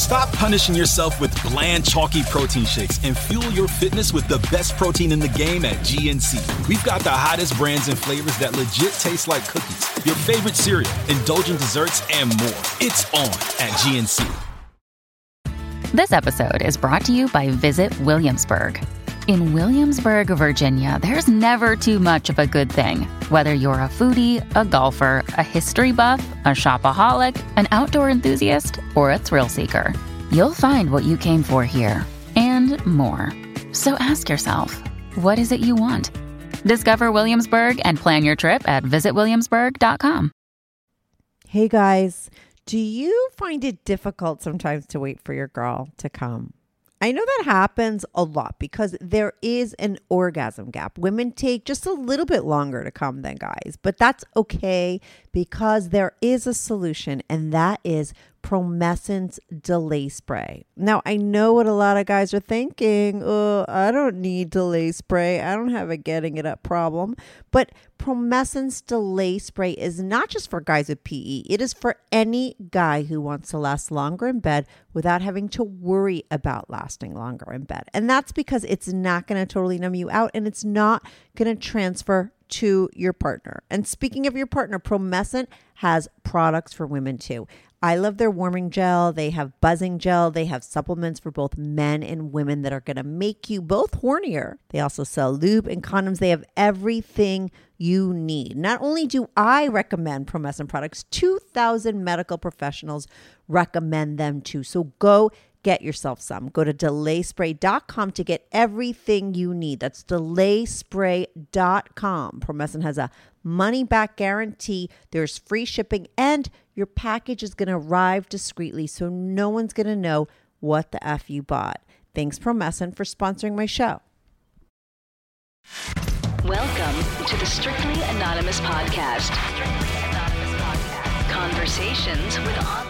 Stop punishing yourself with bland, chalky protein shakes and fuel your fitness with the best protein in the game at GNC. We've got the hottest brands and flavors that legit taste like cookies, your favorite cereal, indulgent desserts, and more. It's on at GNC. This episode is brought to you by Visit Williamsburg. In Williamsburg, Virginia, there's never too much of a good thing. Whether you're a foodie, a golfer, a history buff, a shopaholic, an outdoor enthusiast, or a thrill seeker, you'll find what you came for here and more. So ask yourself, what is it you want? Discover Williamsburg and plan your trip at visitwilliamsburg.com. Hey guys, do you find it difficult sometimes to wait for your girl to come? I know that happens a lot because there is an orgasm gap. Women take just a little bit longer to come than guys, but that's okay because there is a solution, and that is Promescent Delay Spray. Now, I know what a lot of guys are thinking. Oh, I don't need delay spray. I don't have a getting it up problem. But Promescent Delay Spray is not just for guys with PE, it is for any guy who wants to last longer in bed without having to worry about lasting longer in bed. And that's because it's not going to totally numb you out and it's not going to transfer to your partner. And speaking of your partner, Promescent has products for women too. I love their warming gel. They have buzzing gel. They have supplements for both men and women that are going to make you both hornier. They also sell lube and condoms. They have everything you need. Not only do I recommend Promescent products, 2,000 medical professionals recommend them too. So go get yourself some. Go to delayspray.com to get everything you need. That's delayspray.com. Promescent has a money back guarantee, there's free shipping, and your package is going to arrive discreetly so no one's going to know what the F you bought. Thanks, Promescent, for sponsoring my show. Welcome to the Strictly Anonymous Podcast. Strictly Anonymous Podcast. Conversations with.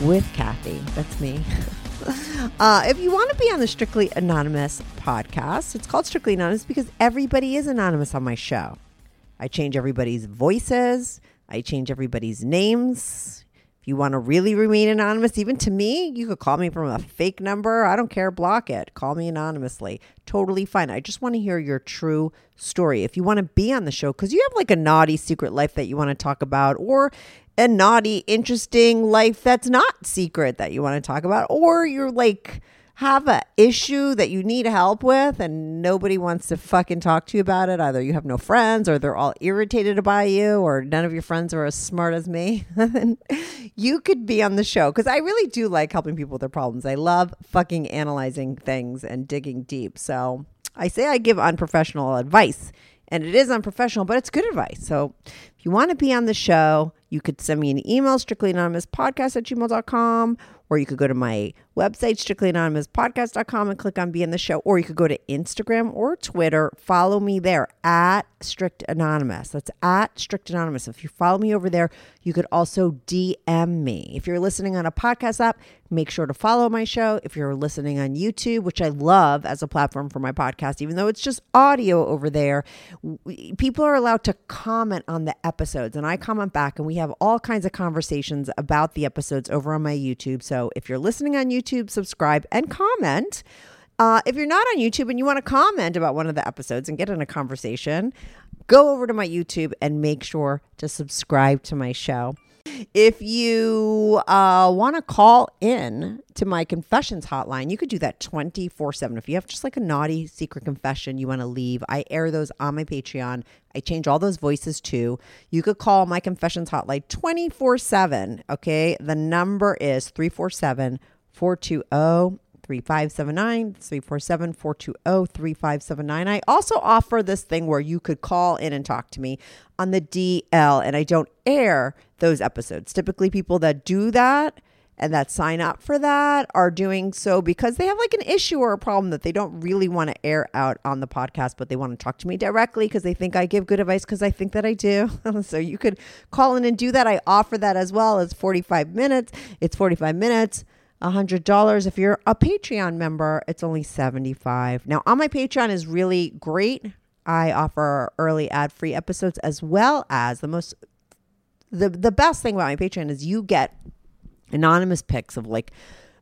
with Kathy. That's me. Uh, if you want to be on the Strictly Anonymous podcast, it's called Strictly Anonymous because everybody is anonymous on my show. I change everybody's voices, I change everybody's names. If you want to really remain anonymous, even to me, you could call me from a fake number. I don't care. Block it. Call me anonymously. Totally fine. I just want to hear your true story. If you want to be on the show, because you have like a naughty secret life that you want to talk about, or a naughty, interesting life that's not secret that you want to talk about, or you're like have a issue that you need help with and nobody wants to fucking talk to you about it, either you have no friends or they're all irritated by you or none of your friends are as smart as me, you could be on the show because I really do like helping people with their problems. I love fucking analyzing things and digging deep. So I say I give unprofessional advice and it is unprofessional, but it's good advice. So if you want to be on the show, you could send me an email, strictlyanonymouspodcast at gmail.com, or you could go to my website, strictlyanonymouspodcast.com, and click on Be in the Show, or you could go to Instagram or Twitter. Follow me there at Strict Anonymous. That's at Strict Anonymous. If you follow me over there, you could also DM me. If you're listening on a podcast app, make sure to follow my show. If you're listening on YouTube, which I love as a platform for my podcast, even though it's just audio over there, people are allowed to comment on the episodes, and I comment back, and we have all kinds of conversations about the episodes over on my YouTube. So if you're listening on YouTube, subscribe and comment. Uh, if you're not on YouTube and you want to comment about one of the episodes and get in a conversation, go over to my YouTube and make sure to subscribe to my show. If you uh, want to call in to my confessions hotline, you could do that 24 7. If you have just like a naughty secret confession you want to leave, I air those on my Patreon. I change all those voices too. You could call my confessions hotline 24 7. Okay. The number is 347 420 3579 347 420 3579. I also offer this thing where you could call in and talk to me on the DL, and I don't air those episodes. Typically, people that do that and that sign up for that are doing so because they have like an issue or a problem that they don't really want to air out on the podcast, but they want to talk to me directly because they think I give good advice because I think that I do. so you could call in and do that. I offer that as well. It's 45 minutes. It's 45 minutes. $100 if you're a Patreon member it's only 75 now on my Patreon is really great. I offer early ad-free episodes as well as the most the the best thing about my Patreon is you get anonymous pics of like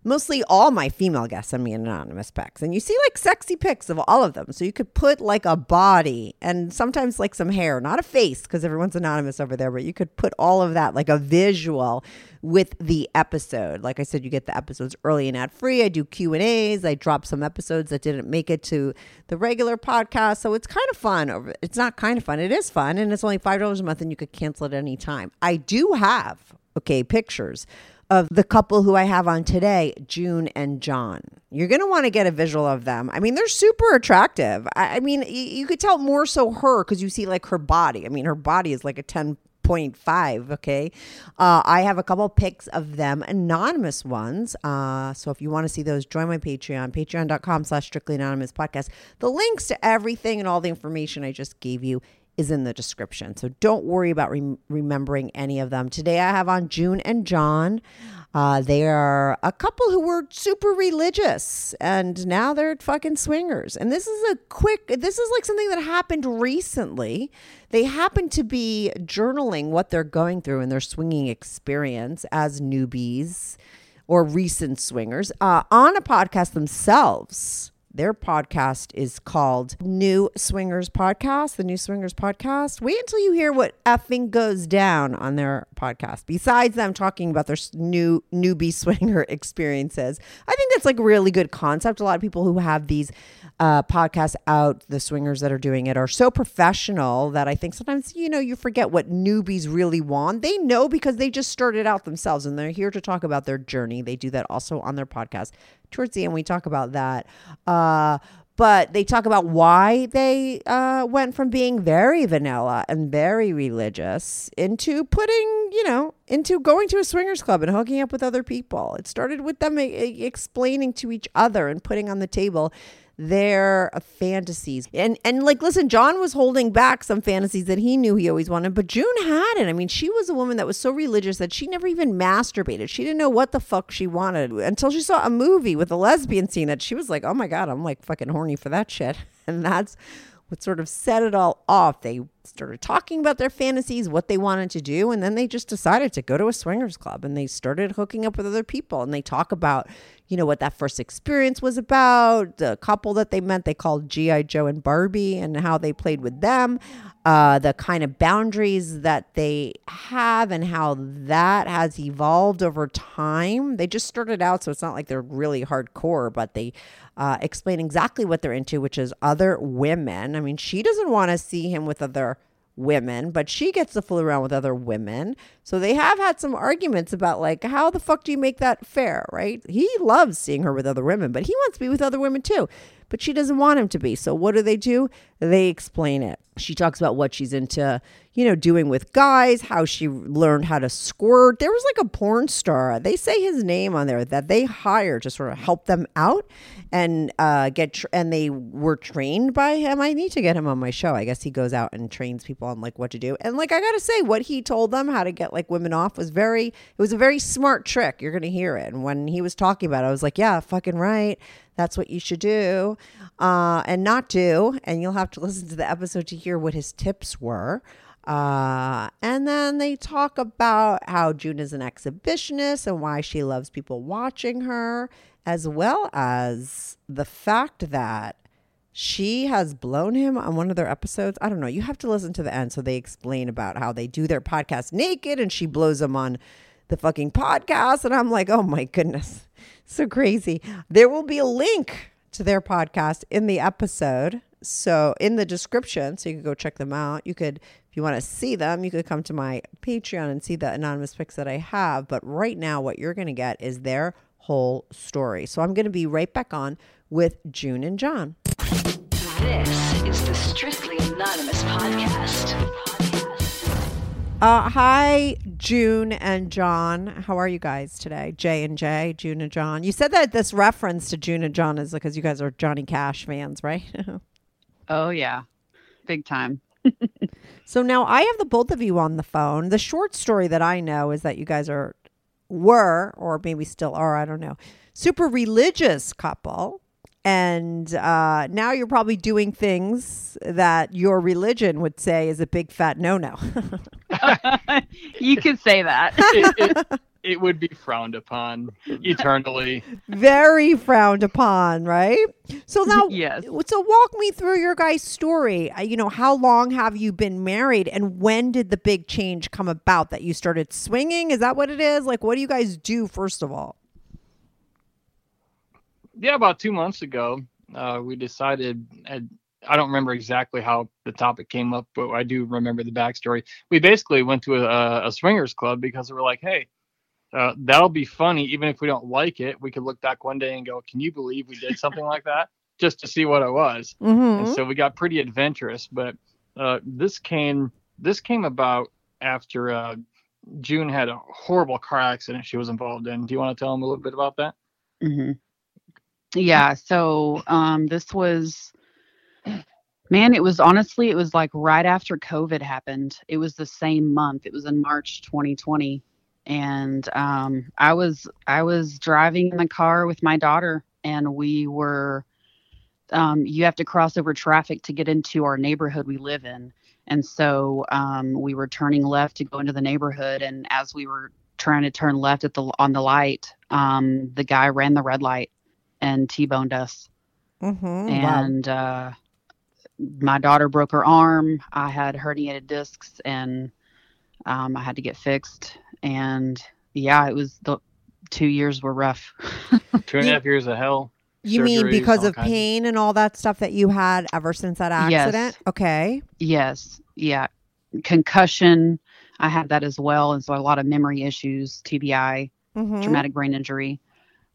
mostly all my female guests send me anonymous pics. And you see like sexy pics of all of them. So you could put like a body and sometimes like some hair not a face because everyone's anonymous over there but you could put all of that like a visual with the episode. Like i said you get the episodes early and ad free i do q and a's. I drop some episodes that didn't make it to the regular podcast. So it's kind of fun Over it's not kind of fun it is fun and it's only five dollars a month and you could cancel at any time. I do have okay pictures of the couple who I have on today, June and John. You're going to want to get a visual of them. I mean, they're super attractive. I, I mean, you could tell more so her because you see like her body. I mean, her body is like a 10 0.5 okay uh, i have a couple pics of them anonymous ones uh, so if you want to see those join my patreon patreon.com slash strictly anonymous podcast the links to everything and all the information i just gave you is in the description. So don't worry about re- remembering any of them. Today I have on June and John. Uh, they are a couple who were super religious and now they're fucking swingers. And this is a quick, this is like something that happened recently. They happen to be journaling what they're going through in their swinging experience as newbies or recent swingers uh, on a podcast themselves. Their podcast is called New Swingers Podcast, the New Swingers Podcast. Wait until you hear what effing goes down on their podcast. Besides them talking about their new newbie swinger experiences, I think that's like a really good concept. A lot of people who have these uh, podcasts out, the swingers that are doing it, are so professional that I think sometimes, you know, you forget what newbies really want. They know because they just started out themselves and they're here to talk about their journey. They do that also on their podcast towards the end we talk about that. Uh, but they talk about why they uh, went from being very vanilla and very religious into putting, you know, into going to a swingers club and hooking up with other people. It started with them explaining to each other and putting on the table their fantasies. And and like listen, John was holding back some fantasies that he knew he always wanted, but June had it. I mean, she was a woman that was so religious that she never even masturbated. She didn't know what the fuck she wanted until she saw a movie with a lesbian scene that she was like, "Oh my god, I'm like fucking horny for that shit." And that's what sort of set it all off. They started talking about their fantasies, what they wanted to do, and then they just decided to go to a swingers club and they started hooking up with other people and they talk about, you know, what that first experience was about, the couple that they met, they called G.I. Joe and Barbie and how they played with them, uh, the kind of boundaries that they have and how that has evolved over time. They just started out, so it's not like they're really hardcore, but they uh, explain exactly what they're into, which is other women. I mean, she doesn't want to see him with other women, but she gets to fool around with other women. So they have had some arguments about like how the fuck do you make that fair, right? He loves seeing her with other women, but he wants to be with other women too. But she doesn't want him to be. So what do they do? They explain it. She talks about what she's into, you know, doing with guys, how she learned how to squirt. There was like a porn star. They say his name on there that they hired to sort of help them out and uh, get tr- and they were trained by him. I need to get him on my show. I guess he goes out and trains people on like what to do. And like I got to say what he told them how to get like women off was very it was a very smart trick. You're going to hear it. And when he was talking about it, I was like, yeah, fucking right. That's what you should do uh, and not do. And you'll have to listen to the episode to hear what his tips were. Uh, and then they talk about how June is an exhibitionist and why she loves people watching her, as well as the fact that she has blown him on one of their episodes. I don't know. You have to listen to the end. So they explain about how they do their podcast naked and she blows him on the fucking podcast. And I'm like, oh my goodness. So crazy. There will be a link to their podcast in the episode. So in the description, so you could go check them out. You could, if you want to see them, you could come to my Patreon and see the anonymous pics that I have. But right now, what you're going to get is their whole story. So I'm going to be right back on with June and John. This is the Strictly Anonymous podcast. Uh, hi, June and John. How are you guys today? J and J, June and John. You said that this reference to June and John is because you guys are Johnny Cash fans, right? oh yeah, big time. so now I have the both of you on the phone. The short story that I know is that you guys are were, or maybe still are, I don't know, super religious couple and uh, now you're probably doing things that your religion would say is a big fat no no. you could say that. it, it, it, would be frowned upon eternally. Very frowned upon, right? So now, yes. So walk me through your guys' story. Uh, you know, how long have you been married, and when did the big change come about that you started swinging? Is that what it is? Like, what do you guys do first of all? yeah, about two months ago, uh, we decided. I don't remember exactly how the topic came up, but I do remember the backstory. We basically went to a, a swingers club because we were like, hey, uh, that'll be funny. Even if we don't like it, we could look back one day and go, can you believe we did something like that? Just to see what it was. Mm-hmm. And so we got pretty adventurous. But uh, this came this came about after uh, June had a horrible car accident she was involved in. Do you want to tell them a little bit about that? Mm-hmm. Yeah. So um, this was, man, it was honestly, it was like right after COVID happened. It was the same month. It was in March 2020, and um, I was I was driving in the car with my daughter, and we were. Um, you have to cross over traffic to get into our neighborhood we live in. And so um, we were turning left to go into the neighborhood. And as we were trying to turn left at the on the light, um, the guy ran the red light and T-boned us. Mm-hmm. And wow. uh, my daughter broke her arm. I had herniated discs, and um, I had to get fixed. And yeah, it was the two years were rough. two and a half years of hell. You mean because of pain and all that stuff that you had ever since that accident? Yes. Okay. Yes. Yeah. Concussion. I had that as well. And so a lot of memory issues, TBI, mm-hmm. traumatic brain injury.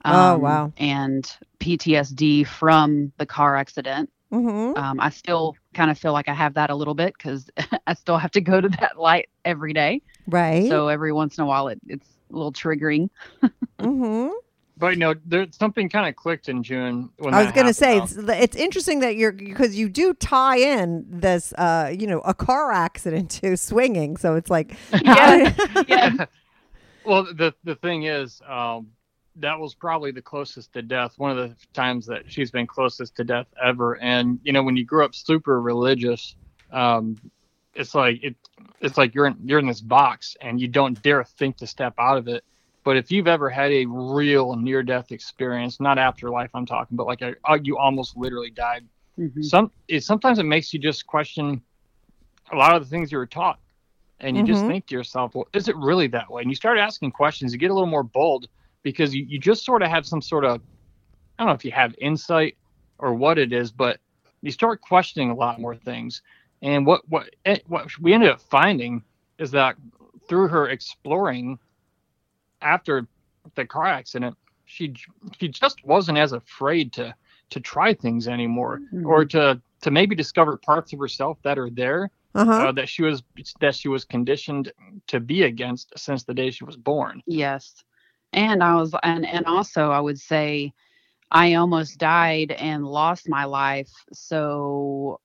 Oh, um, oh wow! And PTSD from the car accident. Mm-hmm. Um, I still kind of feel like I have that a little bit because I still have to go to that light every day. Right. So every once in a while, it, it's a little triggering. mm-hmm. But you know, there's something kind of clicked in June. When I was going to say it's, it's, interesting that you're because you do tie in this, uh, you know, a car accident to swinging. So it's like, yeah, yeah. Well, the the thing is, um, that was probably the closest to death. One of the times that she's been closest to death ever. And you know, when you grow up super religious, um, it's like it it's like you're in you're in this box and you don't dare think to step out of it. But if you've ever had a real near death experience, not afterlife I'm talking, but like a, you almost literally died, Mhm. some it sometimes it makes you just question a lot of the things you were taught. And you just Mhm. think to yourself, well, is it really that way? And you start asking questions, you get a little more bold because you, you just sort of have some sort of I don't know if you have insight or what it is, but you start questioning a lot more things. And what what eh, what we ended up finding is that through her exploring after the car accident, she she just wasn't as afraid to to try things anymore, or to to maybe discover parts of herself that are there Uh-huh. uh, that she was that she was conditioned to be against since the day she was born. Yes. And I was and and also I would say I almost died and lost my life. So,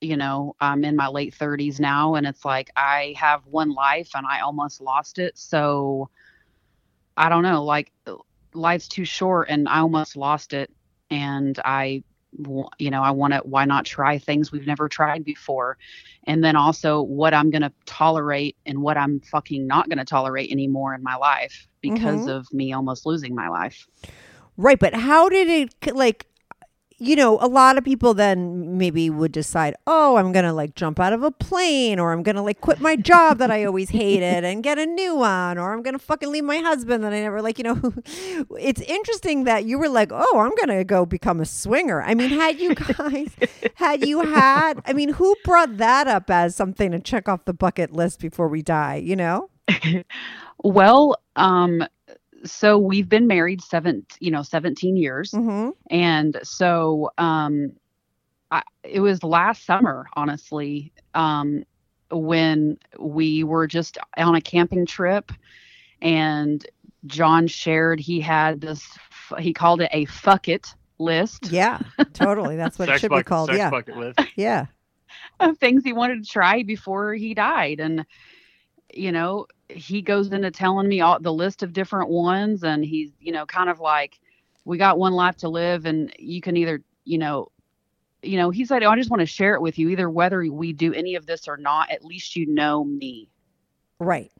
you know, I'm in my late 30s now and it's like I have one life and I almost lost it. So I don't know, like life's too short and I almost lost it and I you know, I want to why not try things we've never tried before. And then also what I'm going to tolerate and what I'm fucking not going to tolerate anymore in my life because Mhm. of me almost losing my life. Right, but how did it like you know, a lot of people then maybe would decide, "Oh, I'm going to like jump out of a plane or I'm going to like quit my job that I always hated and get a new one or I'm going to fucking leave my husband that I never like, you know." it's interesting that you were like, "Oh, I'm going to go become a swinger." I mean, had you guys had you had I mean, who brought that up as something to check off the bucket list before we die, you know? Well, um so we've been married seven, you know, 17 years. Mhm. And so um I, it was last summer, honestly, um when we were just on a camping trip and John shared he had this he called it a fuck it list Yeah, totally. That's what it should bucket- be called. sex Yeah. bucket list. Yeah. of things he wanted to try before he died and you know he goes into telling me all the list of different ones and he's you know kind of like we got one life to live and you can either you know you know he said i just want to share it with you either whether we do any of this or not at least you know me Right.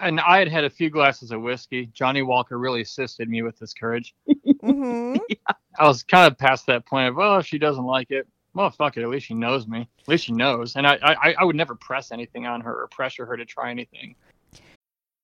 And I had had a few glasses of whiskey. Johnnie Walker really assisted me with this courage. hmm I was kind of past that point of, well, if she doesn't like it, well, fuck it. At least she knows me. At least she knows. And I, I, I would never press anything on her or pressure her to try anything.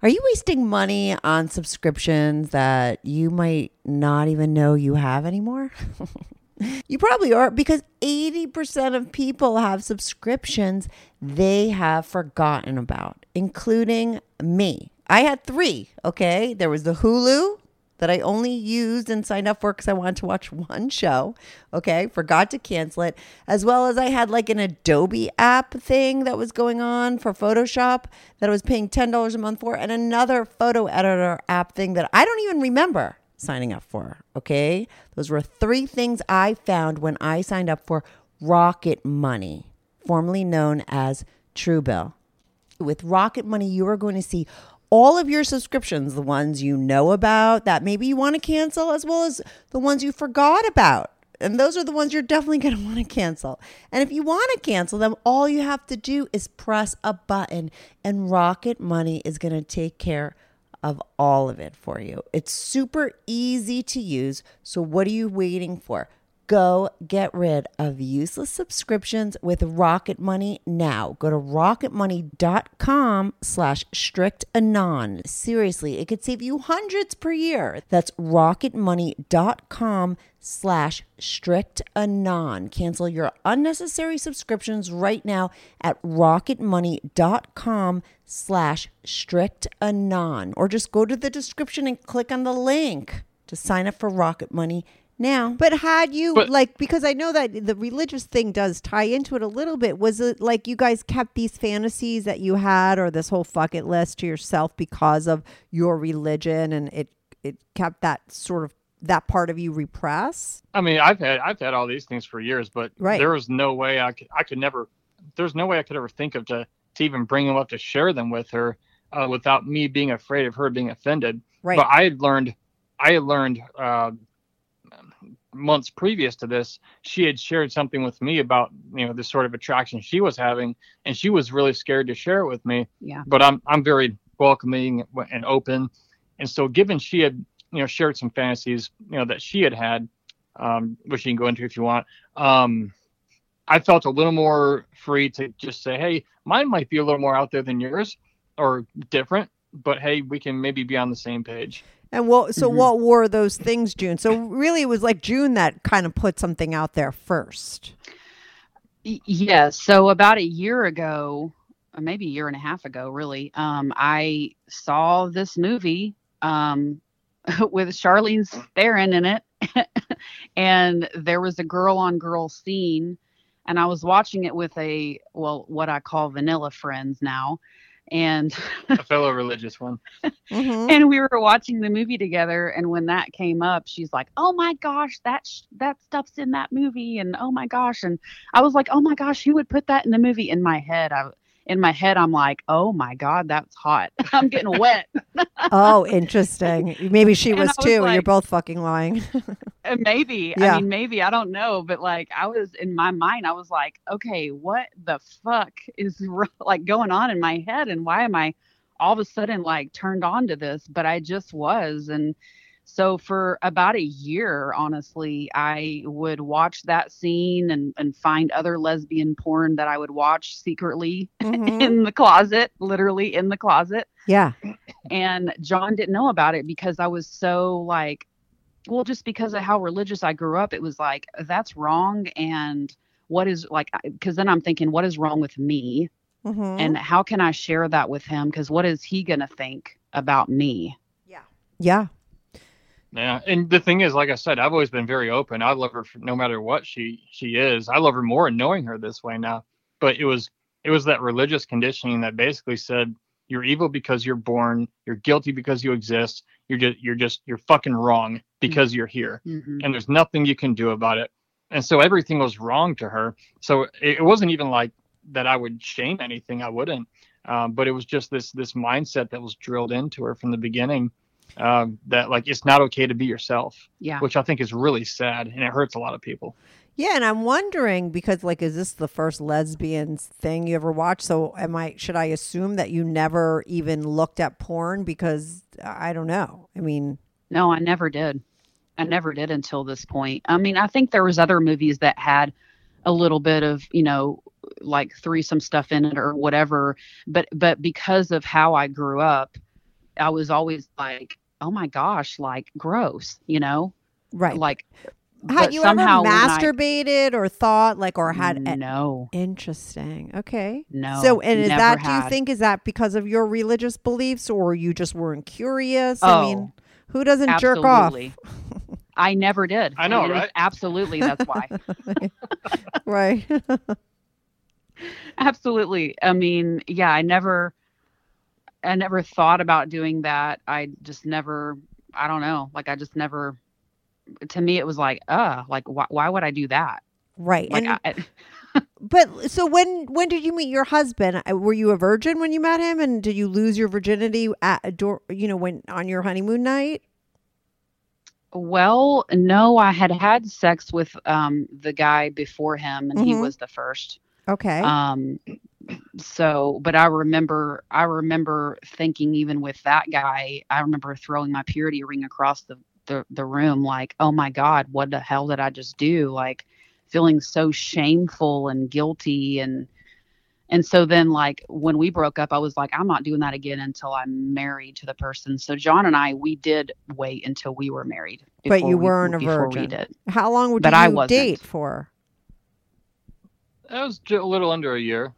Are you wasting money on subscriptions that you might not even know you have anymore? you probably are because 80% of people have subscriptions they have forgotten about, including me. I had three, okay? There was the Hulu that I only used and signed up for because I wanted to watch one show, okay? Forgot to cancel it. As well as I had like an Adobe app thing that was going on for Photoshop that I was paying $10 a month for, and another photo editor app thing that I don't even remember signing up for, okay? Those were three things I found when I signed up for Rocket Money, formerly known as Truebill. With Rocket Money, you are going to see all of your subscriptions, the ones you know about that maybe you want to cancel, as well as the ones you forgot about. And those are the ones you're definitely going to want to cancel. And if you want to cancel them, all you have to do is press a button, and Rocket Money is going to take care of all of it for you. It's super easy to use. So, what are you waiting for? Go get rid of useless subscriptions with Rocket Money now. Go to rocketmoney.com slash strict anon. Seriously, it could save you hundreds per year. That's rocketmoney.com slash strict anon. Cancel your unnecessary subscriptions right now at rocketmoney.com slash strict anon. Or just go to the description and click on the link to sign up for Rocket Money now. But had you But- like because I know that the religious thing does tie into it a little bit. Was it like you guys kept these fantasies that you had or this whole bucket list to yourself because of your religion and it it kept that sort of that part of you repressed? I mean, I've had I've had all these things for years, but Right. there was no way I could I could never there's no way I could ever think of to to even bring them up to share them with her uh, without me being afraid of her being offended. Right. But I had learned I had learned uh, months previous to this, she had shared something with me about you know the sort of attraction she was having, and she was really scared to share it with me. Yeah. But I'm I'm very welcoming and open, and so given she had you know shared some fantasies you know that she had had, um, which you can go into if you want. Um, I felt a little more free to just say, hey, mine might be a little more out there than yours, or different, but hey, we can maybe be on the same page. And what so Mm-hmm. what were those things, June? So really it was like June that kind of put something out there first. Yes. So about a year ago, or maybe a year and a half ago, really, um, I saw this movie um, with Charlize Theron in it, and there was a girl on girl scene, and I was watching it with a well, what I call vanilla friends now, and a fellow religious one. Mm-hmm. and we were watching the movie together and when that came up she's like oh my gosh that sh- that stuff's in that movie and oh my gosh and i was like oh my gosh who would put that in the movie in my head i in my head i'm like oh my god that's hot i'm getting wet oh, interesting. Maybe she was was too. You're both fucking lying. Uh, maybe Yeah. i mean maybe i don't know but like i was in my mind i was like okay what the fuck is like going on in my head and why am i all of a sudden like turned on to this but i just was and so for about a year honestly i would watch that scene and, and find other lesbian porn that i would watch secretly Mhm. in the closet literally in the closet yeah. and John didn't know about it because I was so like, well, just because of how religious I grew up, it was like that's wrong. And what is like, because then I'm thinking, what is wrong with me, Mhm. and how can I share that with him? Because what is he gonna think about me? Yeah. Yeah, and the thing is, like I said, I've always been very open. I love her for, no matter what she she is. I love her more in knowing her this way now. But it was it was that religious conditioning that basically said you're evil because you're born, you're guilty because you exist, you're just you're just you're fucking wrong because you're here, Mhm. and there's nothing you can do about it. And so everything was wrong to her. So it, it wasn't even like that I would shame anything. I wouldn't. Um, but it was just this this mindset that was drilled into her from the beginning um, that like it's not okay to be yourself, Yeah. which I think is really sad and it hurts a lot of people. Yeah, and I'm wondering because like is this the first lesbian thing you ever watched? So am I should I assume that you never even looked at porn because I don't know. I mean, No, I never did. I never did until this point. I mean, I think there was other movies that had a little bit of, you know, like threesome stuff in it or whatever, but but because of how I grew up, I was always like, "Oh my gosh, like gross," you know? right. Like had but you ever somehow when I- masturbated or thought like or had No. Interesting. Okay. No, So and is never that do you think is that because of your religious beliefs or you just weren't curious? I mean, Oh, who doesn't jerk off? I never did. I know, And right? Absolutely, that's why. right. Absolutely. I mean, yeah, I never I never thought about doing that. I just never I don't know. Like I just never to me it was like, uh, like why why would I do that? right. Like and I, But so when when did you meet your husband? Uh, Were you a virgin when you met him, and did you lose your virginity at a door? You know, when on your honeymoon night? well, no, I had had sex with um the guy before him and he Mhm. was the first. Okay. Um so but I remember I remember thinking even with that guy, I remember throwing my purity ring across the the the room like, "Oh my god, what the hell did I just do?" Like feeling so shameful and guilty and and so then like when we broke up, I was like, I'm not doing that again until I'm married to the person. So John and I, we did wait until we were married. But you weren't a virgin. We did. How long would But you I wasn't. date for? That was a little under a year.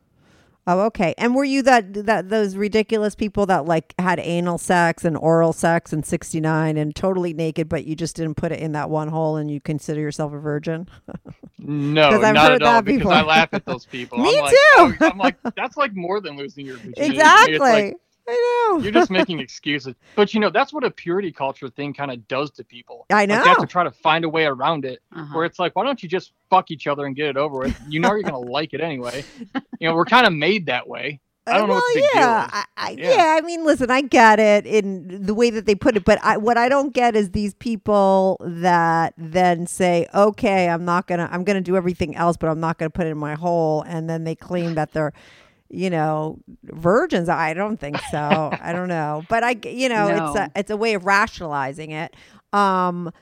Oh, okay. And were you that that those ridiculous people that like had anal sex and oral sex and 69 and totally naked, but you just didn't put it in that one hole and you consider yourself a virgin? No, I've not heard at all. that Because before. I laugh at those people. Me I'm like, too. oh, I'm like, that's like more than losing your virginity. exactly. It's like, I know. you're just making excuses. But you know, that's what a purity culture thing kind of does to people. I Like, they have to try to find a way around it, Uh-huh. where it's like, why don't you just fuck each other and get it over with? You know, you're gonna like it anyway. You know, we're kind of made that way. I don't know well, what the yeah. I, I, Yeah. yeah. I mean, listen, I get it in the way that they put it, but I, what I don't get is these people that then say, "Okay, I'm not gonna, I'm gonna do everything else, but I'm not gonna put it in my hole," and then they claim that they're, you know, virgins. I don't think so. I don't know, but I, you know, it's a, it's a way of rationalizing it. Um,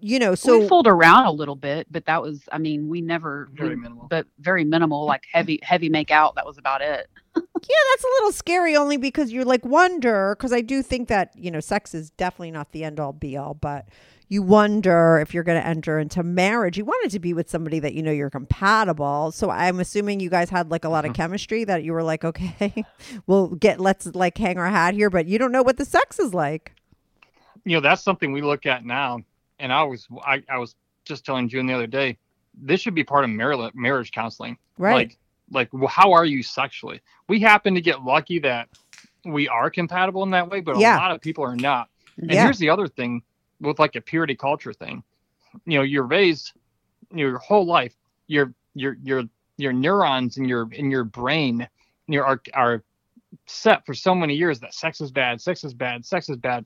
you know, so we fooled around a little bit, but that was, I mean, we never, Very we- minimal. but very minimal, like heavy, heavy make out. That was about it. Yeah, that's a little scary only because you're like wonder because I do think that, you know, sex is definitely not the end all be all, but you wonder if you're going to enter into marriage. You wanted to be with somebody that you know you're compatible. So I'm assuming you guys had like a lot of mm-hmm. chemistry that you were like, okay, we'll get let's like hang our hat here, but you don't know what the sex is like. you know that's something we look at now and i was i, I was just telling june the other day this should be part of marriage marriage counseling Right. like like wh- how are you sexually we happen to get lucky that we are compatible in that way but Yeah. a lot of people are not and Yeah. here's the other thing with like a purity culture thing. You know you're raised your whole life your your your your neurons in your in your brain you know, are are set for so many years that sex is bad sex is bad sex is bad.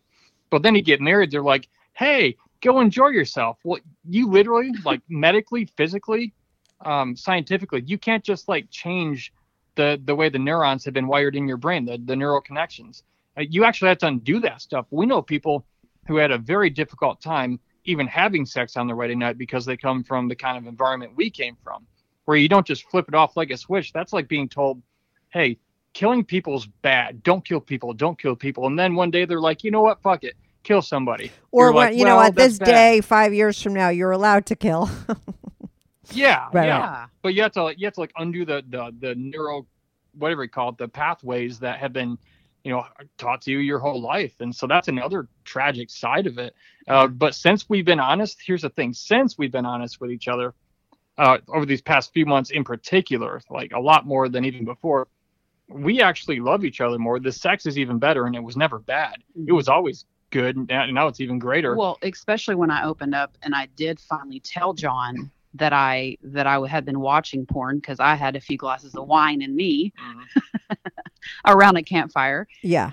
But then you get married they're like hey go enjoy yourself. Well you literally like medically physically um scientifically you can't just like change the the way the neurons have been wired in your brain the, the neural connections. Uh, you actually have to undo that stuff. We know people who had a very difficult time even having sex on their wedding night because they come from the kind of environment we came from where you don't just flip it off like a switch. That's like being told hey killing people's bad. Don't kill people. Don't kill people. And then one day they're like you know what? Fuck it. Kill somebody. Or You're when, like, you know, "Well, at this bad." day, five years from now, you're allowed to kill. Yeah, Right, yeah. right. But you have to you have to like undo the the the neuro whatever you call it, the pathways that have been, you know, taught to you your whole life. And so that's another tragic side of it. Uh, but since we've been honest, here's the thing, since we've been honest with each other, uh, over these past few months in particular, like a lot more than even before, we actually love each other more. The sex is even better and it was never bad. It was always good and now now it's even greater. Well, especially when I opened up and I did finally tell John that I that I had been watching porn because I had a few glasses of wine in me around a campfire. yeah.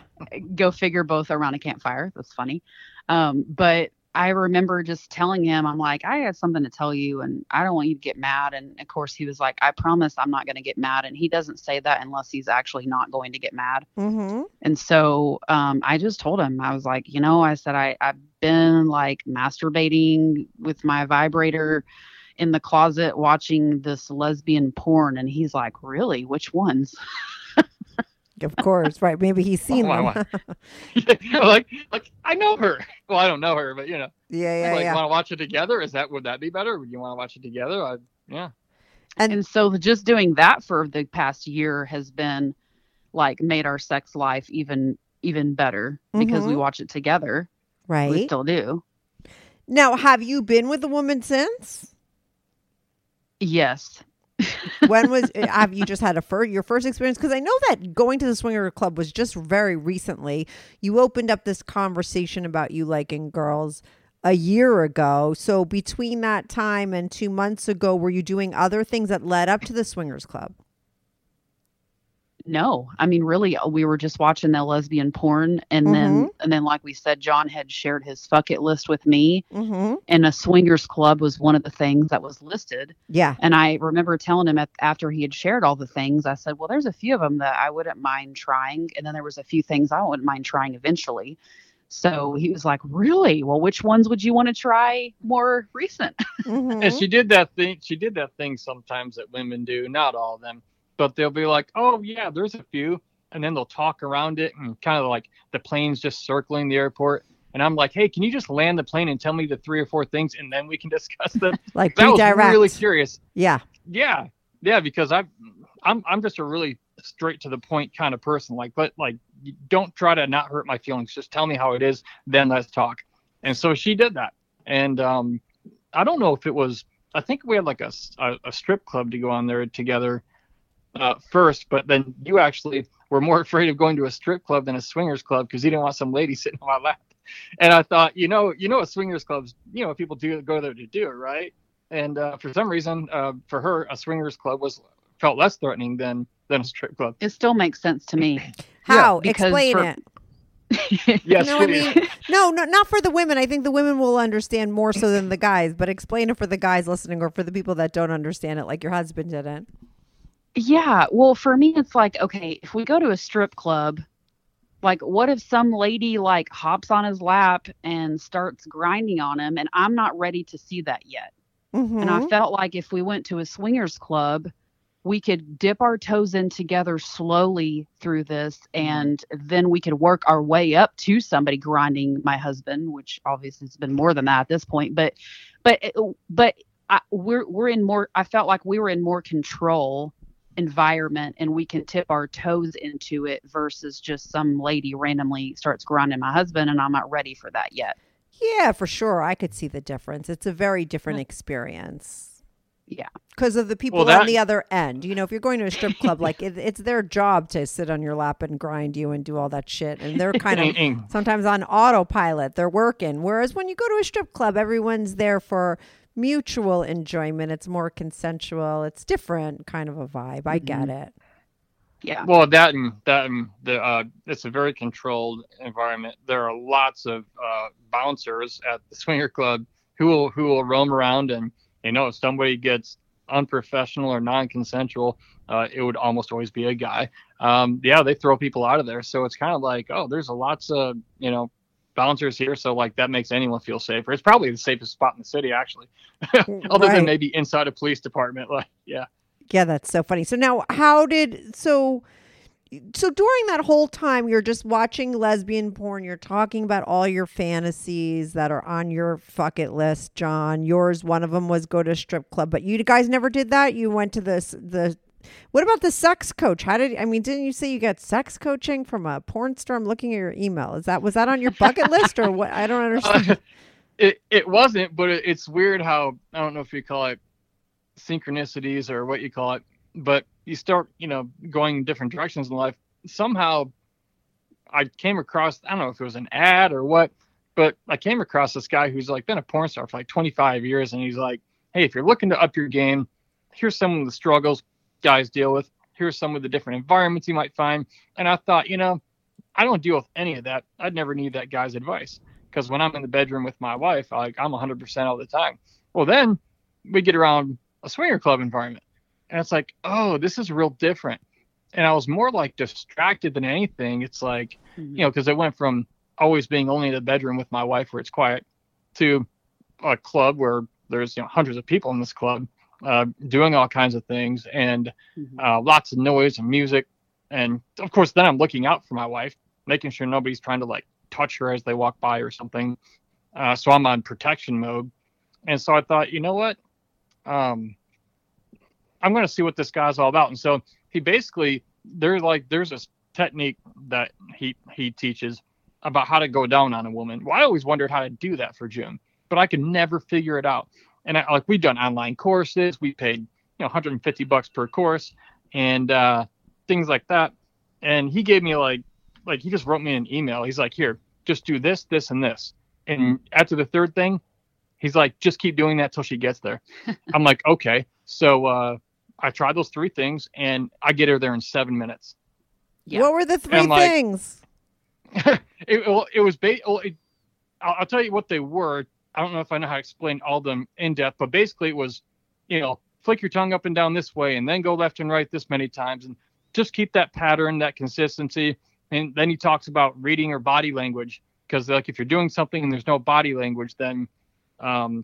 Go figure, both around a campfire. That's funny. Um, but I remember just telling him, I'm like, I had something to tell you, and I don't want you to get mad. And of course, he was like, I promise I'm not going to get mad. And he doesn't say that unless he's actually not going to get mad. Mm-hmm. And so um, I just told him, I was like, you know, I said, I, I've been like masturbating with my vibrator in the closet watching this lesbian porn. And he's like, really? Which ones? Of course, right. Maybe he's seen Why- them. why? like like I know her. Well, I don't know her, but you know. yeah, yeah, like, yeah. want to watch it together? Is that would that be better? Would you want to watch it together? I, yeah. And- And, so just doing that for the past year has been like made our sex life even even better because we Mhm. watch it together. Right we still do. Now, have you been with a woman since? Yes. when was eh, have you just had a fir- your first experience? Because i know that going to the swinger club was just very recently. You opened up this conversation about you liking girls a year ago. So between that time and two months ago were you doing other things that led up to the swingers club No, I mean, really, uh, we were just watching the lesbian porn, and then, and then, like we said, John had shared his fuck it list with me, mm-hmm. and a swingers club was one of the things that was listed. yeah And I remember telling him at, after he had shared all the things, I said, "Well, there's a few of them that I wouldn't mind trying, and then there was a few things I wouldn't mind trying eventually." So he was like, "Really? Well, which ones would you want to try more recent?" Mm-hmm. And she did that thing. She did that thing sometimes that women do. Not all of them, but they'll be like, "Oh yeah, there's a few," and then they'll talk around it and kind of like the plane's just circling the airport. And I'm like, "Hey, can you just land the plane and tell me the three or four things, and then we can discuss them?" Like, that was really curious. Yeah. Yeah, yeah, because I, I'm I'm just a really straight to the point kind of person. Like, but like, don't try to not hurt my feelings. Just tell me how it is, then let's talk. And so she did that. And um, I don't know if it was. I think we had like a a strip club to go on there together uh, first, but then you actually were more afraid of going to a strip club than a swingers club because you didn't want some lady sitting on my lap. And I thought, you know, you know, a swingers club's, you know, people do go there to do it, right? And uh, for some reason, uh, for her, a swingers club was felt less threatening than than a strip club. It still makes sense to me. How? because Explain for- it. Yes, You know what I please. mean? No, no, not for the women. I think the women will understand more so than the guys. But explain it for the guys listening, or for the people that don't understand it, like your husband didn't. Yeah. Well, for me, it's like, okay, if we go to a strip club, like, what if some lady like hops on his lap and starts grinding on him, and I'm not ready to see that yet? And I Mhm. felt like if we went to a swingers club, we could dip our toes in together slowly through this, and then we could work our way up to somebody grinding my husband, which obviously has been more than that at this point. But, but, but I, we're we're in more. I felt like we were in more control environment, and we can tip our toes into it versus just some lady randomly starts grinding my husband, and I'm not ready for that yet. Yeah, for sure. I could see the difference. It's a very different experience Yeah. because of the people Well, on the other end. You know, if you're going to a strip club, like it, it's their job to sit on your lap and grind you and do all that shit, and they're kind of sometimes on autopilot. They're working. Whereas when you go to a strip club, everyone's there for mutual enjoyment. It's more consensual. It's different kind of a vibe. I get it. Yeah. Well, that and that and the uh, it's a very controlled environment. There are lots of uh, bouncers at the swinger club who will who will roam around, and you know if somebody gets unprofessional or non-consensual, uh, it would almost always be a guy. Um, yeah, they throw people out of there, so it's kind of like oh, there's a lots of you know bouncers here, so like that makes anyone feel safer. It's probably the safest spot in the city, actually, other Right. than maybe inside a police department. Like yeah. Yeah, that's so funny. So now, how did so? So during that whole time, you're just watching lesbian porn. You're talking about all your fantasies that are on your fuck it list, John. Yours, one of them was go to a strip club, but you guys never did that. You went to this the. What about the sex coach? How did I mean? Didn't you say you got sex coaching from a porn star? I'm looking at your email. Is that was that on your bucket list or what? I don't uh, understand. it it wasn't, but it, it's weird how I don't know if you call it synchronicities or what you call it, but you start you know going different directions in life. Somehow, I came across I don't know if it was an ad or what, but I came across this guy who's like been a porn star for like 25 years, and he's like, hey, if you're looking to up your game, here's some of the struggles guys deal with. Here's some of the different environments you might find. And I thought, you know, I don't deal with any of that. I'd never need that guy's advice because when I'm in the bedroom with my wife, like I'm 100% all the time. Well, then we get around a swinger club environment, and it's like, oh, this is real different. And I was more like distracted than anything. It's like, mm-hmm. you know, because it went from always being only in the bedroom with my wife where it's quiet to a club where there's you know hundreds of people in this club uh, doing all kinds of things and uh, lots of noise and music. And of course, then I'm looking out for my wife, making sure nobody's trying to like touch her as they walk by or something. Uh, so I'm on protection mode. And so I thought, you know what? Um, I'm going to see what this guy's all about. And so he basically, there's like, there's this technique that he, he teaches about how to go down on a woman. Well, I always wondered how to do that for Jim, but I could never figure it out. And I, like, we've done online courses, we paid, you know, 150 bucks per course and, uh, things like that. And he gave me like, like he just wrote me an email. He's like, here, just do this, this, and this. And after the third thing, he's like, just keep doing that till she gets there. I'm like, okay. So uh, I tried those three things, and I get her there in seven minutes. Yeah. What were the three And, like, things? it, well, it was ba- well, it, I'll, I'll tell you what they were. I don't know if I know how to explain all them in depth, but basically it was, you know, flick your tongue up and down this way, and then go left and right this many times, and just keep that pattern, that consistency. And then he talks about reading her body language. because like if you're doing something and there's no body language, then um,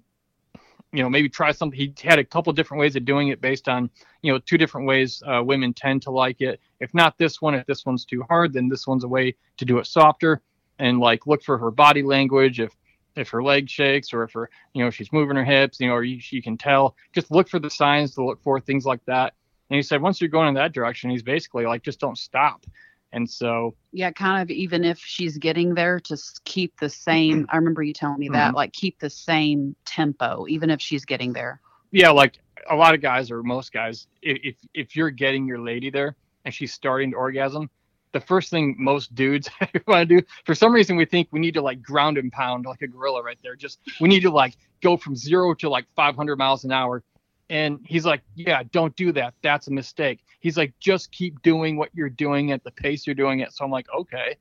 you know maybe try something. He had a couple different ways of doing it based on you know two different ways uh, women tend to like it. If not this one, if this one's too hard, then this one's a way to do it softer and like look for her body language. If if her leg shakes or if her you know she's moving her hips, you know, or you, she can tell. Just look for the signs to look for things like that. And he said once you're going in that direction, he's basically like just don't stop. And so yeah, kind of even if she's getting there, just keep the same. I remember you telling me that, mm-hmm. like keep the same tempo, even if she's getting there. Yeah, like a lot of guys or most guys, if if you're getting your lady there and she's starting to orgasm, the first thing most dudes want to do, for some reason, we think we need to like ground and pound like a gorilla right there. Just we need to like go from zero to like 500 miles an hour and he's like, Yeah, don't do that. That's a mistake. He's like, Just keep doing what you're doing at the pace you're doing it. So I'm like, Okay.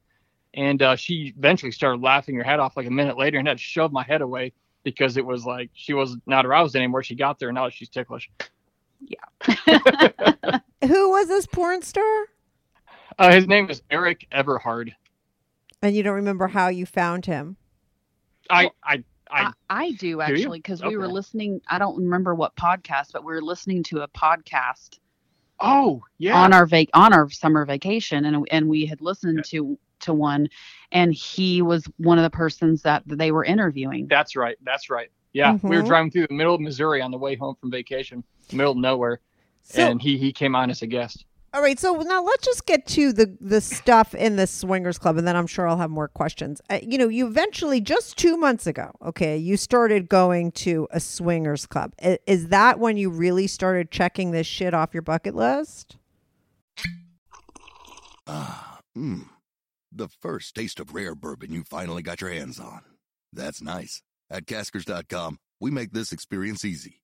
And uh, she eventually started laughing her head off like a minute later and had to shove my head away because it was like she was not aroused anymore. She got there and now she's ticklish. Yeah. Who was this porn star? Uh, his name is Eric Everhard. And you don't remember how you found him? I, I I, I, do actually because we were listening. I don't remember what podcast, but we were listening to a podcast. Oh yeah. On our vac on our summer vacation, and and we had listened yeah. to to one, and he was one of the persons that they were interviewing. That's right. That's right. Yeah, mm-hmm. we were mm-hmm. driving through the middle of Missouri on the way home from vacation, middle of nowhere, so, and he he came on as a guest. All right, so now let's just get to the the stuff in the swingers club, and then I'm sure I'll have more questions. Uh, you know, you eventually just two months ago, okay, you started going to a swingers club. Is, is that when you really started checking this shit off your bucket list? Ah, mmm, the first taste of rare bourbon you finally got your hands on. That's nice. At Caskers.com, we make this experience easy.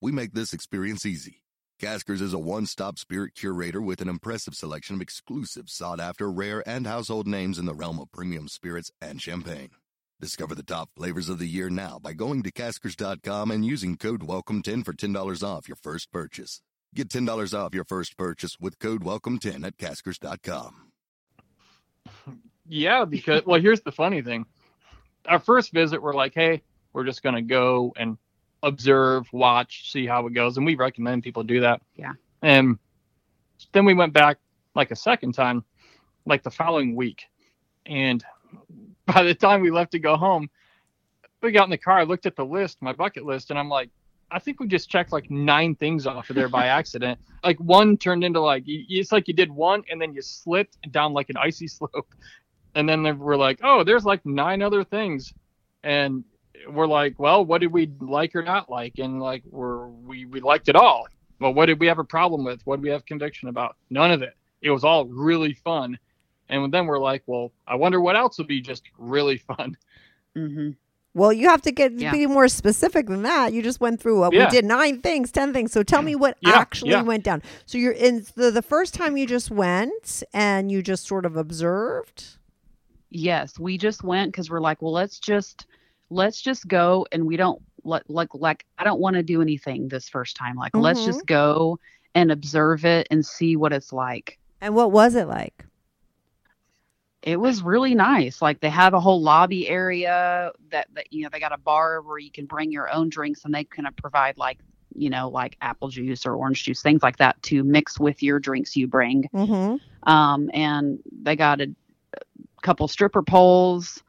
we make this experience easy. Caskers is a one stop spirit curator with an impressive selection of exclusive, sought after, rare, and household names in the realm of premium spirits and champagne. Discover the top flavors of the year now by going to caskers.com and using code WELCOME10 for $10 off your first purchase. Get $10 off your first purchase with code WELCOME10 at caskers.com. Yeah, because, well, here's the funny thing. Our first visit, we're like, hey, we're just going to go and observe, watch, see how it goes, and we recommend people do that. Yeah. And then we went back like a second time, like the following week, and by the time we left to go home, we got in the car. I looked at the list, my bucket list, and I'm like, I think we just checked like nine things off of there by accident. like one turned into like it's like you did one and then you slipped down like an icy slope, and then we're like, oh, there's like nine other things, and we're like, well, what did we like or not like? And like, we're, we, we liked it all. Well, what did we have a problem with? What did we have conviction about? None of it. It was all really fun. And then we're like, well, I wonder what else would be just really fun. Mm-hmm. Well, you have to get yeah. be more specific than that. You just went through. Uh, yeah. We did nine things, ten things. So tell me what yeah, actually went down. So you're in the the first time you just went and you just sort of observed. Yes, we just went because we're like, well, let's just let's just go and we don't like like like I don't want to do anything this first time. Like mm-hmm. let's just go and observe it and see what it's like. And what was it like? It was really nice. Like they have a whole lobby area that, that you know, they got a bar where you can bring your own drinks and they kind of provide like, you know, like apple juice or orange juice, things like that to mix with your drinks you bring. Mm-hmm. Um, and they got a, a couple stripper poles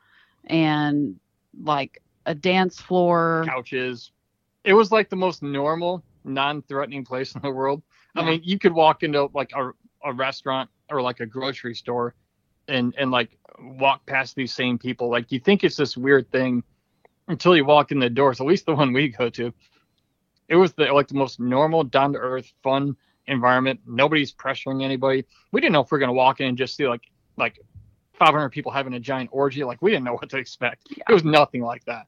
and like a dance floor, couches. It was like the most normal, non-threatening place in the world. Yeah. I mean, you could walk into like a, a restaurant or like a grocery store and and like walk past these same people. Like you think it's this weird thing until you walk in the doors. At least the one we go to. It was the like the most normal, down to earth, fun environment. Nobody's pressuring anybody. We didn't know if we are gonna walk in and just see like like 500 people having a giant orgy. Like we didn't know what to expect. It was nothing like that.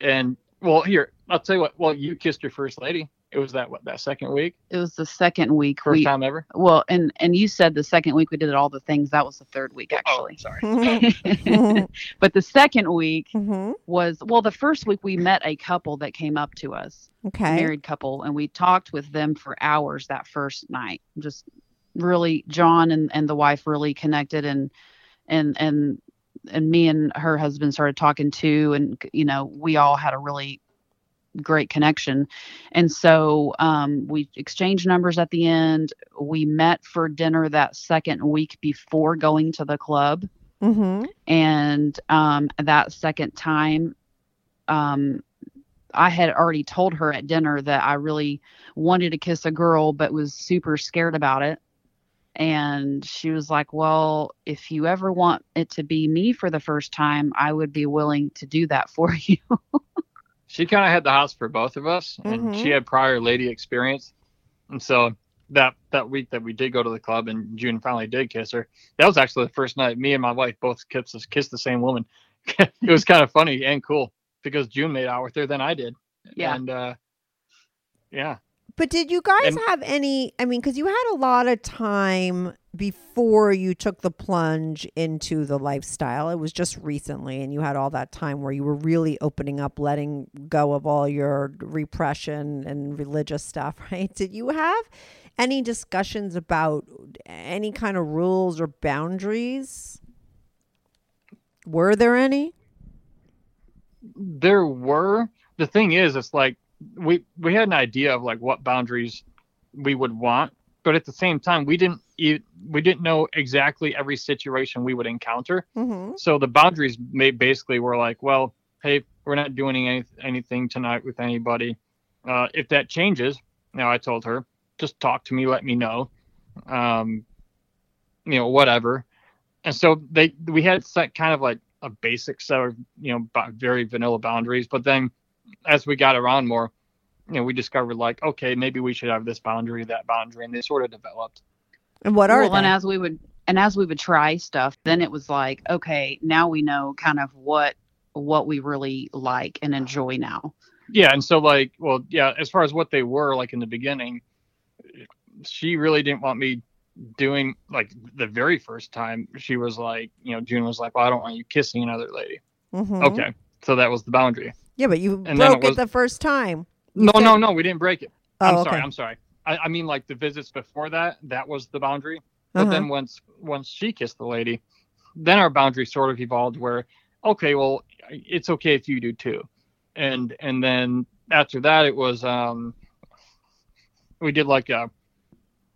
And well, here I'll tell you what. Well, you kissed your first lady. It was that what that second week. It was the second week. First we, time ever. Well, and and you said the second week we did all the things. That was the third week actually. sorry. but the second week Mm-hmm. was well, the first week we met a couple that came up to us, Okay. a married couple, and we talked with them for hours that first night. Just really, John and and the wife really connected, and and and and me and her husband started talking too, and you know we all had a really great connection. And so um, we exchanged numbers at the end. We met for dinner that second week before going to the club. Mm-hmm. And um, that second time, um, I had already told her at dinner that I really wanted to kiss a girl, but was super scared about it. And she was like, Well, if you ever want it to be me for the first time, I would be willing to do that for you. she kind of had the house for both of us, and Mhm. she had prior lady experience, and so that that week that we did go to the club and June finally did kiss her, that was actually the first night me and my wife both kissed kissed the same woman. it was kind of funny and cool because June made out with her than I did. Yeah. And uh, yeah. But did you guys And- have any? I mean, because you had a lot of time before you took the plunge into the lifestyle. It was just recently, and you had all that time where you were really opening up, letting go of all your repression and religious stuff, right? Did you have any discussions about any kind of rules or boundaries? Were there any? there were the thing is it's like we we had an idea of like what boundaries we would want but at the same time we didn't e- we didn't know exactly every situation we would encounter. Mm-hmm. so the boundaries basically were like well hey we're not doing any, anything tonight with anybody. Uh, if that changes now i told her just talk to me let me know. Um, you know whatever. And so they we had set kind of like a basic set of you know very vanilla boundaries but then as we got around more you know we discovered like okay maybe we should have this boundary that boundary and they sort of developed And what are well, they? and as we would and as we would try stuff, then it was like, okay, now we know kind of what what we really like and enjoy now. yeah and so like well yeah as far as what they were like in the beginning she really didn't want me doing like the very first time she was like you know june was like well i don't want you kissing another lady Mhm. okay so that was the boundary Yeah, but you And broke it it, the first time. No, said- no, no, we didn't break it. Oh, I'm okay. sorry. I'm sorry. I, I mean, like the visits before that, that was the boundary. But Uh-huh. then once once she kissed the lady, then our boundary sort of evolved where, okay, well, it's okay if you do too, and and then after that, it was um, we did like a,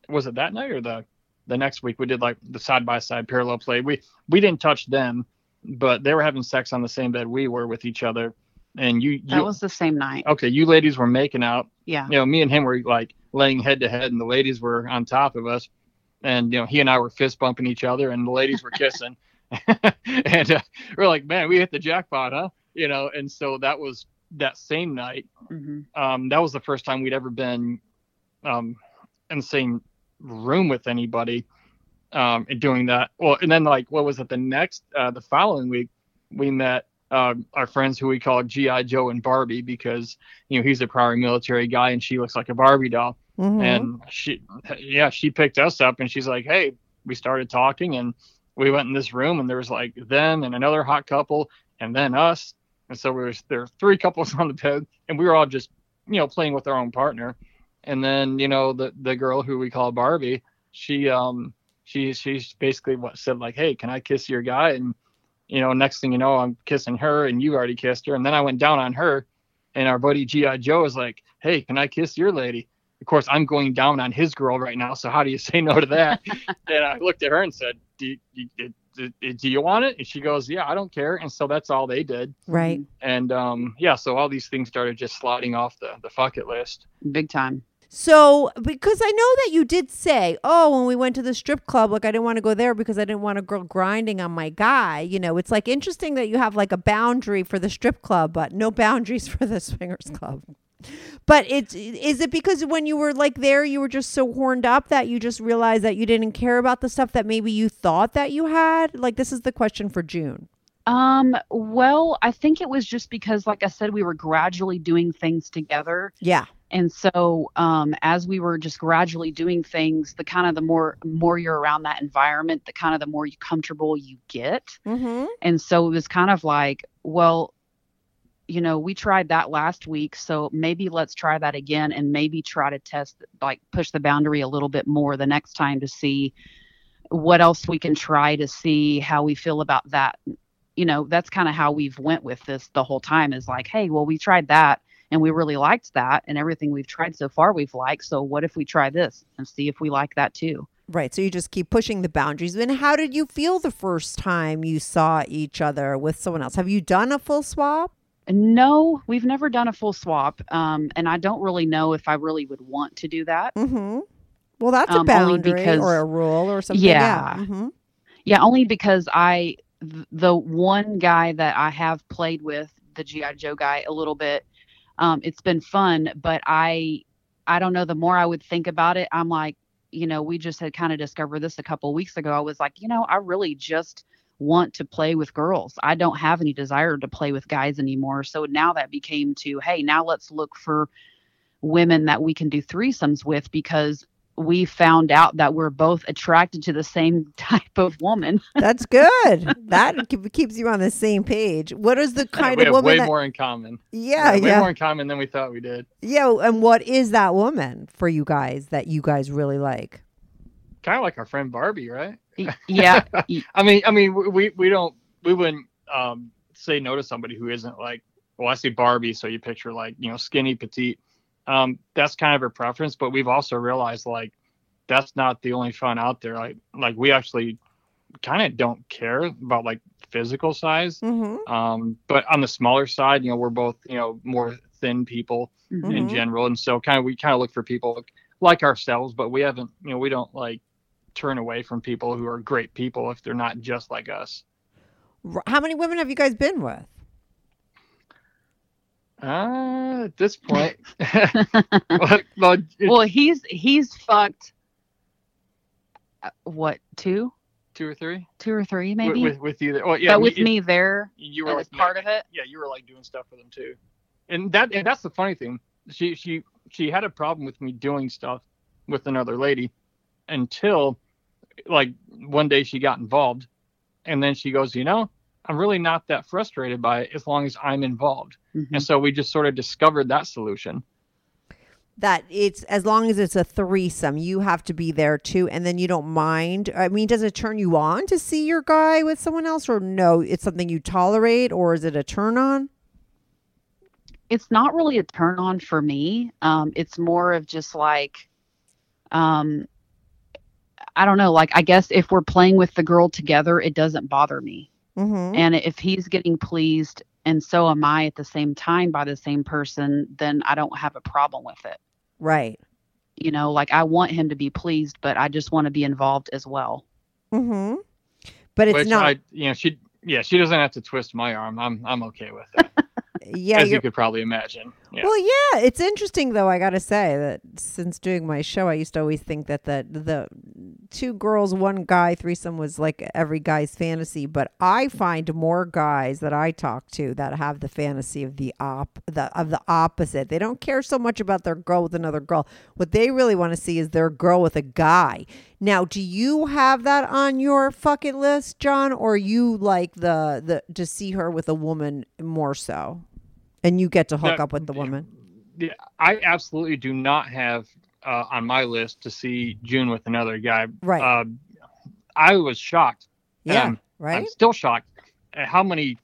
was it that night or the the next week we did like the side by side parallel play. We we didn't touch them, but they were having sex on the same bed we were with each other, and you That was the same night. okay, you ladies were making out. Yeah. You know, me and him were like laying head to head, and the ladies were on top of us. And you know, he and I were fist bumping each other, and the ladies were kissing. and uh, we're like, man, we hit the jackpot, huh? You know, and so that was that same night. hmm Um, that was the first time we'd ever been um, in the same room with anybody um, and doing that. Well, and then like, what was it? The next, uh, the following week, we met uh, our friends who we call GI Joe and Barbie because you know he's a prior military guy and she looks like a Barbie doll. Mhm. And she, yeah, she picked us up and she's like, hey, we started talking and we went in this room and there was like them and another hot couple and then us. And so we was there were three couples on the bed and we were all just you know playing with our own partner. And then you know the the girl who we call Barbie, she um she she's basically what said like, hey, can I kiss your guy? And you know, next thing you know, I'm kissing her and you already kissed her. And then I went down on her and our buddy G.I. Joe is like, hey, can I kiss your lady? Of course, I'm going down on his girl right now. So how do you say no to that? and I looked at her and said, do you, do, do, do you want it? And she goes, yeah, I don't care. And so that's all they did. Right. And um, yeah, so all these things started just sliding off the, the fuck it list. Big time. So, because I know that you did say, oh, when we went to the strip club, like I didn't want to go there because I didn't want a girl grinding on my guy. You know, it's like interesting that you have like a boundary for the strip club, but no boundaries for the swingers club. But it's is it because when you were like there, you were just so horned up that you just realized that you didn't care about the stuff that maybe you thought that you had? Like this is the question for June. Um, well, I think it was just because, like I said, we were gradually doing things together. Yeah. And so, um, as we were just gradually doing things, the kind of the more more you're around that environment, the kind of the more you comfortable you get. Mm-hmm. And so it was kind of like, well, you know, we tried that last week, so maybe let's try that again, and maybe try to test, like, push the boundary a little bit more the next time to see what else we can try to see how we feel about that. You know, that's kind of how we've went with this the whole time. Is like, hey, well, we tried that and we really liked that and everything we've tried so far we've liked so what if we try this and see if we like that too Right. So you just keep pushing the boundaries. And how did you feel the first time you saw each other with someone else? Have you done a full swap? no we've never done a full swap um, and i don't really know if i really would want to do that Mm-hmm. Well, that's a Um, only boundary because- or a rule or something. Yeah. hmm yeah only because i the one guy that i have played with the gi joe guy a little bit um, it's been fun but i i don't know the more i would think about it i'm like you know we just had kind of discovered this a couple weeks ago. I was like you know i really just want to play with girls. I don't have any desire to play with guys anymore. So now that became to hey now let's look for women that we can do threesomes with because we found out that we're both attracted to the same type of woman That's good. that keeps you on the same page. What is the kind we of have woman way that? more in common. Yeah, way yeah. more in common than we thought we did. Yeah, and what is that woman for you guys that you guys really like? Kind of like our friend Barbie, right? yeah I mean, I mean, we we don't we wouldn't um, say no to somebody who isn't like. Well, I see Barbie, so you picture like you know skinny, petite. Um, that's kind of her preference, but we've also realized like that's not the only fun out there. Like like we actually kind of don't care about like physical size. Mm-hmm. Um, but on the smaller side, you know, we're both you know more thin people in Mhm. general, and so kind of we kind of look for people like ourselves, but we haven't you know we don't like turn away from people who are great people if they're not just like us. How many women have you guys been with? Uh, at this point, well, he's he's fucked uh, what two? Two or three? Two or three maybe? with, with you. Well, yeah, but with me there you were like part of it? Yeah, you were like doing stuff for them too, and that and that's the funny thing. She she she had a problem with me doing stuff with another lady until like one day she got involved, and then she goes, you know, I'm really not that frustrated by it as long as I'm involved, Mm-hmm. and so we just sort of discovered that solution. That it's as long as it's a threesome, you have to be there too, and then you don't mind. I mean, does it turn you on to see your guy with someone else, or no? It's something you tolerate, or is it a turn on? it's not really a turn on for me. Um, it's more of just like, um, I don't know. Like, I guess if we're playing with the girl together, it doesn't bother me. Mm-hmm. And if he's getting pleased and so am I at the same time by the same person, then I don't have a problem with it. Right. You know, like I want him to be pleased, but I just want to be involved as well. Mm-hmm. But it's Which not. I, you know, she yeah, she doesn't have to twist my arm. I'm I'm okay with it. Yeah, as you could probably imagine. Yeah. Well, yeah, it's interesting though. I gotta say that since doing my show, I used to always think that the the two girls, one guy threesome was like every guy's fantasy. But I find more guys that I talk to that have the fantasy of the op the of the opposite. They don't care so much about their girl with another girl. What they really want to see is their girl with a guy. Now, do you have that on your fucking list, John, or you like the the to see her with a woman more so? And you get to hook No, up with the woman. Yeah, I absolutely do not have uh, on my list to see June with another guy. Right. Uh, I was shocked. Yeah, Um, right? I'm still shocked at how many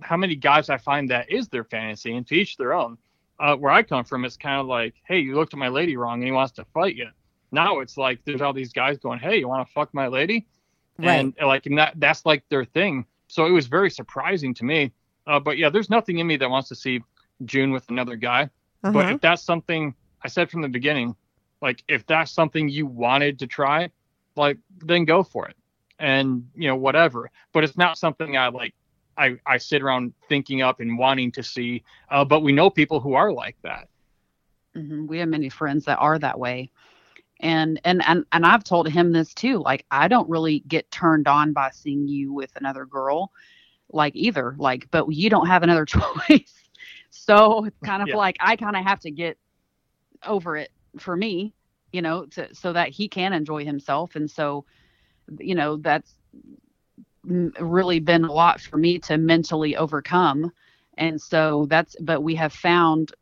how many guys I find that is their fantasy, and to each their own. Uh, where I come from, it's kind of like, hey, you looked at my lady wrong, and he wants to fight you. Now it's like there's all these guys going, hey, you want to fuck my lady? And uh, like, and that that's like their thing. So it was very surprising to me. Uh, but yeah, there's nothing in me that wants to see June with another guy. But Uh-huh. if that's something I said from the beginning, like if that's something you wanted to try, like then go for it. And you know whatever. But it's not something I like. I, I sit around thinking up and wanting to see. Uh, but we know people who are like that. Mm-hmm. We have many friends that are that way. And, and and and I've told him this too. Like I don't really get turned on by seeing you with another girl, like either. Like, but you don't have another choice. so it's kind of Yeah. like I kind of have to get over it for me, you know, to, so that he can enjoy himself. And so, you know, that's really been a lot for me to mentally overcome. And so that's, but we have found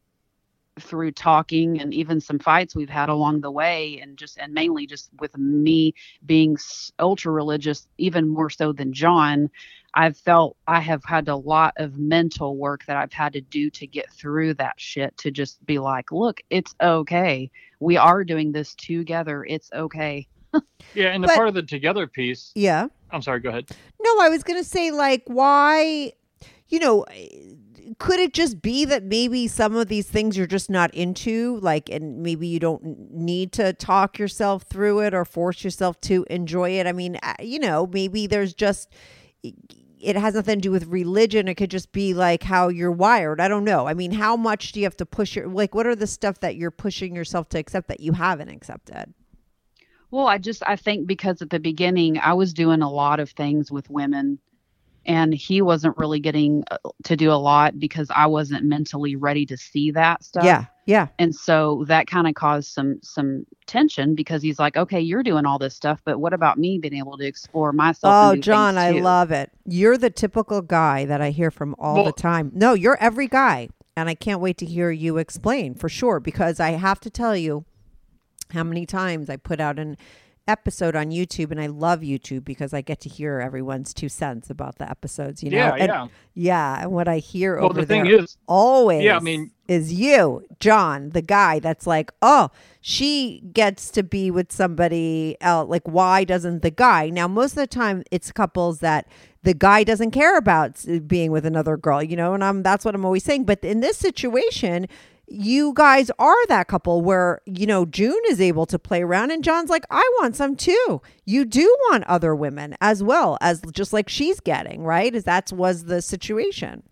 through talking and even some fights we've had along the way and just and mainly just with me being ultra religious even more so than John I've felt I have had a lot of mental work that I've had to do to get through that shit to just be like look it's okay we are doing this together it's okay Yeah, and the But- part of the together piece. Yeah. I'm sorry. Go ahead. No, I was going to say, like, why, you know, could it just be that maybe some of these things you're just not into, like, and maybe you don't need to talk yourself through it or force yourself to enjoy it? I mean, uh, you know, maybe there's just, it has nothing to do with religion. It could just be like how you're wired. I don't know. I mean, how much do you have to push your, like, what are the stuff that you're pushing yourself to accept that you haven't accepted? Well, I just I think because at the beginning I was doing a lot of things with women and he wasn't really getting uh, to do a lot because I wasn't mentally ready to see that stuff. Yeah. Yeah. And so that kind of caused some some tension because he's like, "Okay, you're doing all this stuff, but what about me being able to explore myself?" Oh, John, I love it. You're the typical guy that I hear from all the time. No, you're every guy. And I can't wait to hear you explain for sure because I have to tell you how many times I put out an episode on YouTube and I love YouTube because I get to hear everyone's two cents about the episodes, you know. Yeah, and, yeah. Yeah, and what I hear Well, over the thing there is- always Yeah, I mean- is you, John, the guy that's like, "Oh, she gets to be with somebody else. Like why doesn't the guy?" Now, most of the time it's couples that the guy doesn't care about being with another girl, you know, and I'm that's what I'm always saying, but in this situation, you guys are that couple where you know June is able to play around and John's like I want some too. You do want other women as well as just like she's getting, right? Is that was the situation.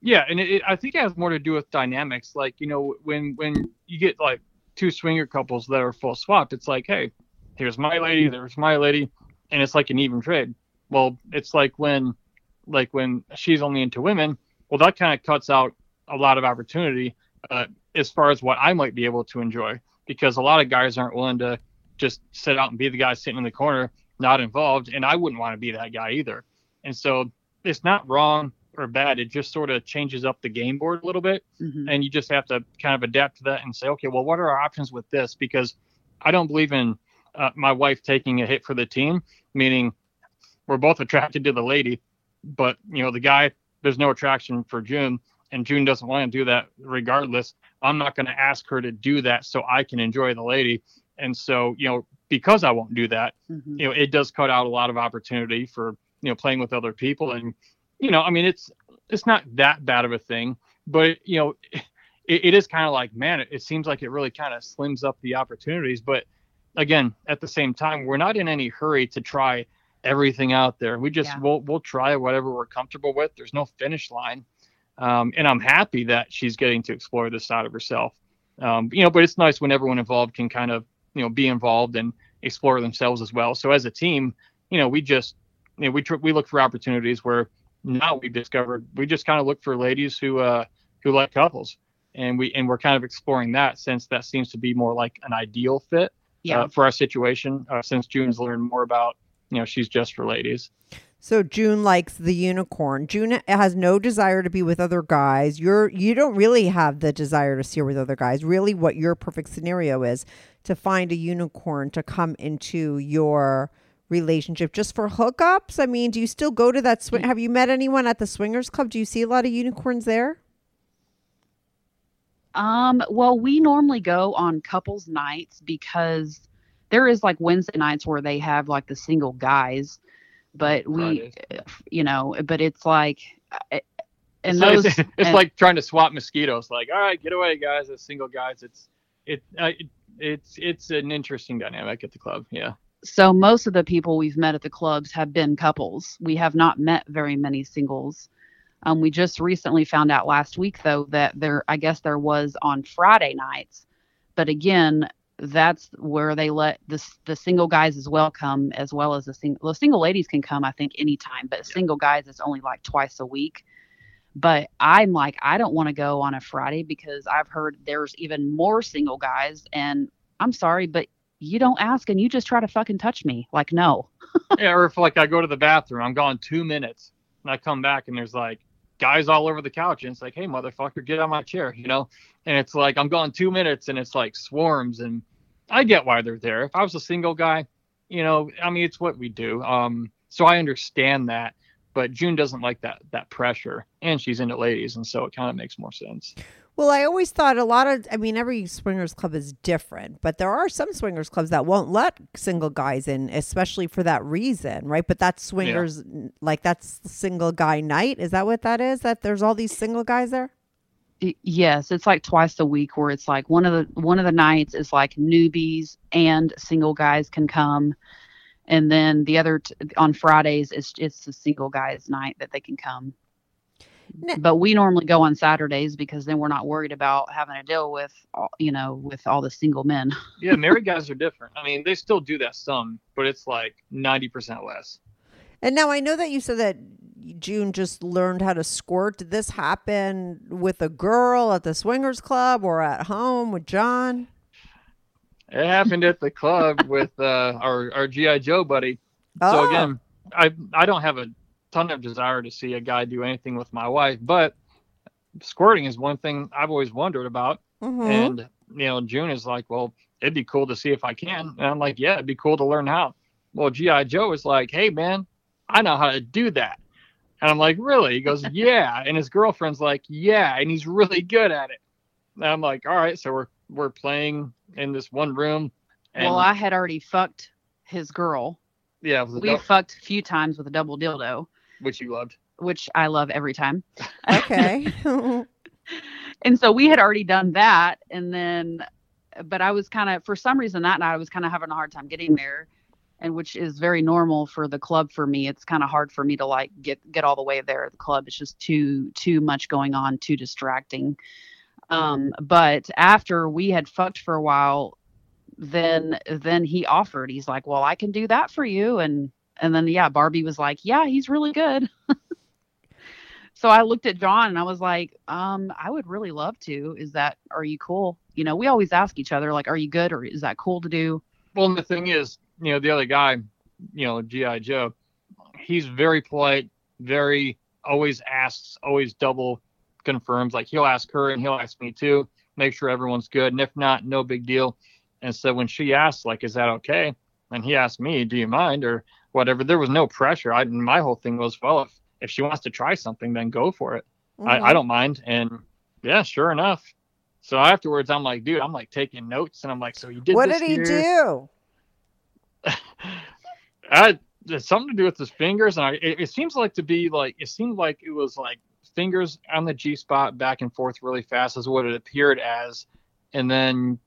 Yeah, and it, it, I think it has more to do with dynamics. Like you know, when when you get like two swinger couples that are full swapped, it's like, hey, here's my lady, there's my lady, and it's like an even trade. Well, it's like when like when she's only into women. Well, that kind of cuts out a lot of opportunity uh, as far as what I might be able to enjoy because a lot of guys aren't willing to just sit out and be the guy sitting in the corner, not involved, and I wouldn't want to be that guy either. And so it's not wrong or bad. It just sort of changes up the game board a little bit. Mhm. And you just have to kind of adapt to that and say, okay, well, what are our options with this? Because I don't believe in uh, my wife taking a hit for the team, meaning we're both attracted to the lady, but you know, the guy, there's no attraction for June and June doesn't want to do that regardless. I'm not going to ask her to do that so I can enjoy the lady. And so, you know, because I won't do that, Mhm. you know, it does cut out a lot of opportunity for, you know, playing with other people. And, you know, I mean, it's, it's not that bad of a thing, but, you know, it, it is kind of like, man, it, it seems like it really kind of slims up the opportunities. But again, at the same time, we're not in any hurry to try everything out there. We just, Yeah. we'll, we'll try whatever we're comfortable with. There's no finish line. Um, and I'm happy that she's getting to explore this side of herself. Um, you know, but it's nice when everyone involved can kind of, you know, be involved and explore themselves as well. So as a team, you know, we just, you know, we tr- we look for opportunities where now we've discovered we just kind of look for ladies who uh who like couples, and we and we're kind of exploring that since that seems to be more like an ideal fit Yeah. uh, for our situation. Uh, since June's learned more about, you know, she's just for ladies. So June likes the unicorn. June has no desire to be with other guys. You're you don't really have the desire to see her with other guys. Really what your perfect scenario is to find a unicorn to come into your relationship just for hookups. I mean, do you still go to that swing have you met anyone at the swingers club? Do you see a lot of unicorns there? Um, well, we normally go on couples nights because there is like Wednesday nights where they have like the single guys, but we, you know, but it's like, uh, and it's, like- those, it's, it's and- like trying to swap mosquitoes. Like, all right, get away, guys. As single guys, it's it, uh, it it's it's an interesting dynamic at the club. Yeah. so most of the people we've met at the clubs have been couples. We have not met very many singles. Um, we just recently found out last week though that there I guess there was on Friday nights. But again, that's where they let the the single guys as well come as well as the single the single ladies can come I think anytime, but single guys it's only like twice a week. But I'm like I don't want to go on a Friday because I've heard there's even more single guys and I'm sorry, but you don't ask and you just try to fucking touch me. Like, no. yeah, or if like I go to the bathroom, I'm gone two minutes, and I come back and there's like guys all over the couch, and it's like, hey motherfucker, get on my chair, you know? And it's like I'm gone two minutes, and it's like swarms, and I get why they're there. If I was a single guy, you know, I mean, it's what we do. Um, so I understand that, but June doesn't like that that pressure, and she's into ladies, and so it kind of makes more sense. Well, I always thought a lot of, I mean, every swingers club is different, but there are some swingers clubs that won't let single guys in, especially for that reason, right? But that's swingers, yeah. like that's single guy night. Is that what that is? That there's all these single guys there? Yes, it's like twice a week where it's like one of the one of the nights is like newbies and single guys can come, and then the other t- on Fridays it's it's the single guys night that they can come but we normally go on Saturdays because then we're not worried about having to deal with, all, you know, with all the single men. yeah, married guys are different. I mean, they still do that some, but it's like 90% less. And now I know that you said that June just learned how to squirt. Did this happen with a girl at the swingers club or at home with John? It happened at the club with uh, our our GI Joe buddy. Oh. So again, I I don't have a ton of desire to see a guy do anything with my wife, but squirting is one thing I've always wondered about. Mm-hmm. And you know, June is like, well, it'd be cool to see if I can. And I'm like, yeah, it'd be cool to learn how. Well, GI Joe is like, hey man, I know how to do that. And I'm like, really? He goes, yeah. And his girlfriend's like, yeah, and he's really good at it. And I'm like, all right, so we're we're playing in this one room. well, I had already fucked his girl. Yeah, we fucked a few times with a double dildo which you loved. Which I love every time. Okay. and so we had already done that, and then, but I was kind of for some reason that night I was kind of having a hard time getting there, and which is very normal for the club for me. It's kind of hard for me to like get get all the way there at the club. It's just too too much going on, too distracting. Um, but after we had fucked for a while, then then he offered. He's like, "Well, I can do that for you," and and then yeah, Barbie was like, "Yeah, he's really good." so I looked at John and I was like, um, I would really love to. Is that are you cool? You know, we always ask each other like, "Are you good?" or "Is that cool to do?" Well, the thing is, you know, the other guy, you know, GI Joe, he's very polite, very always asks, always double confirms. Like he'll ask her and he'll ask me too, make sure everyone's good, and if not, no big deal. And so when she asks, like, "Is that okay?" and he asked me, "Do you mind?" or whatever. There was no pressure. I my whole thing was, well, if if she wants to try something, then go for it. Mm-hmm. I, I don't mind. And yeah, sure enough. So afterwards, I'm like, dude, I'm like taking notes, and I'm like, so you did. What did he do? I it's something to do with his fingers, and I, it, it seems like to be like it seemed like it was like fingers on the G spot back and forth really fast is what it appeared as, and then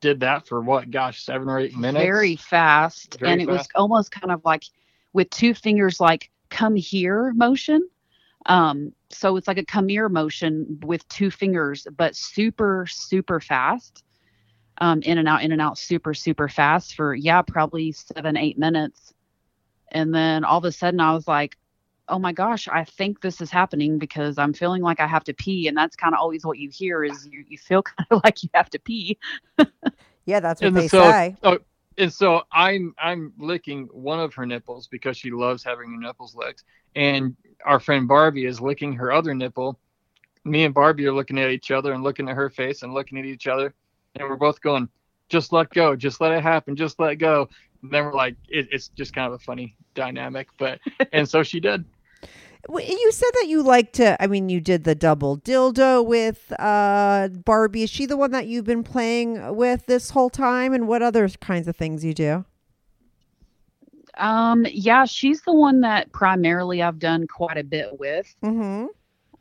did that for what gosh seven or eight minutes? very fast. Very and it fast. was almost kind of like with two fingers like come here motion. Um so it's like a come here motion with two fingers but super super fast. Um in and out in and out super super fast for yeah probably seven eight minutes. And then all of a sudden i was like oh my gosh, I think this is happening because I'm feeling like I have to pee. And that's kind of always what you hear is you, you feel kind of like you have to pee. yeah, that's what and they so, say. Oh, and so I'm I'm licking one of her nipples because she loves having her nipples licked. And our friend Barbie is licking her other nipple. Me and Barbie are looking at each other and looking at her face and looking at each other. And we're both going, just let go, just let it happen, just let go. And then we're like, it, it's just kind of a funny dynamic. But and so she did. You said that you like to. I mean, you did the double dildo with uh, Barbie. Is she the one that you've been playing with this whole time? And what other kinds of things you do? Um, yeah, she's the one that primarily I've done quite a bit with. Mm-hmm.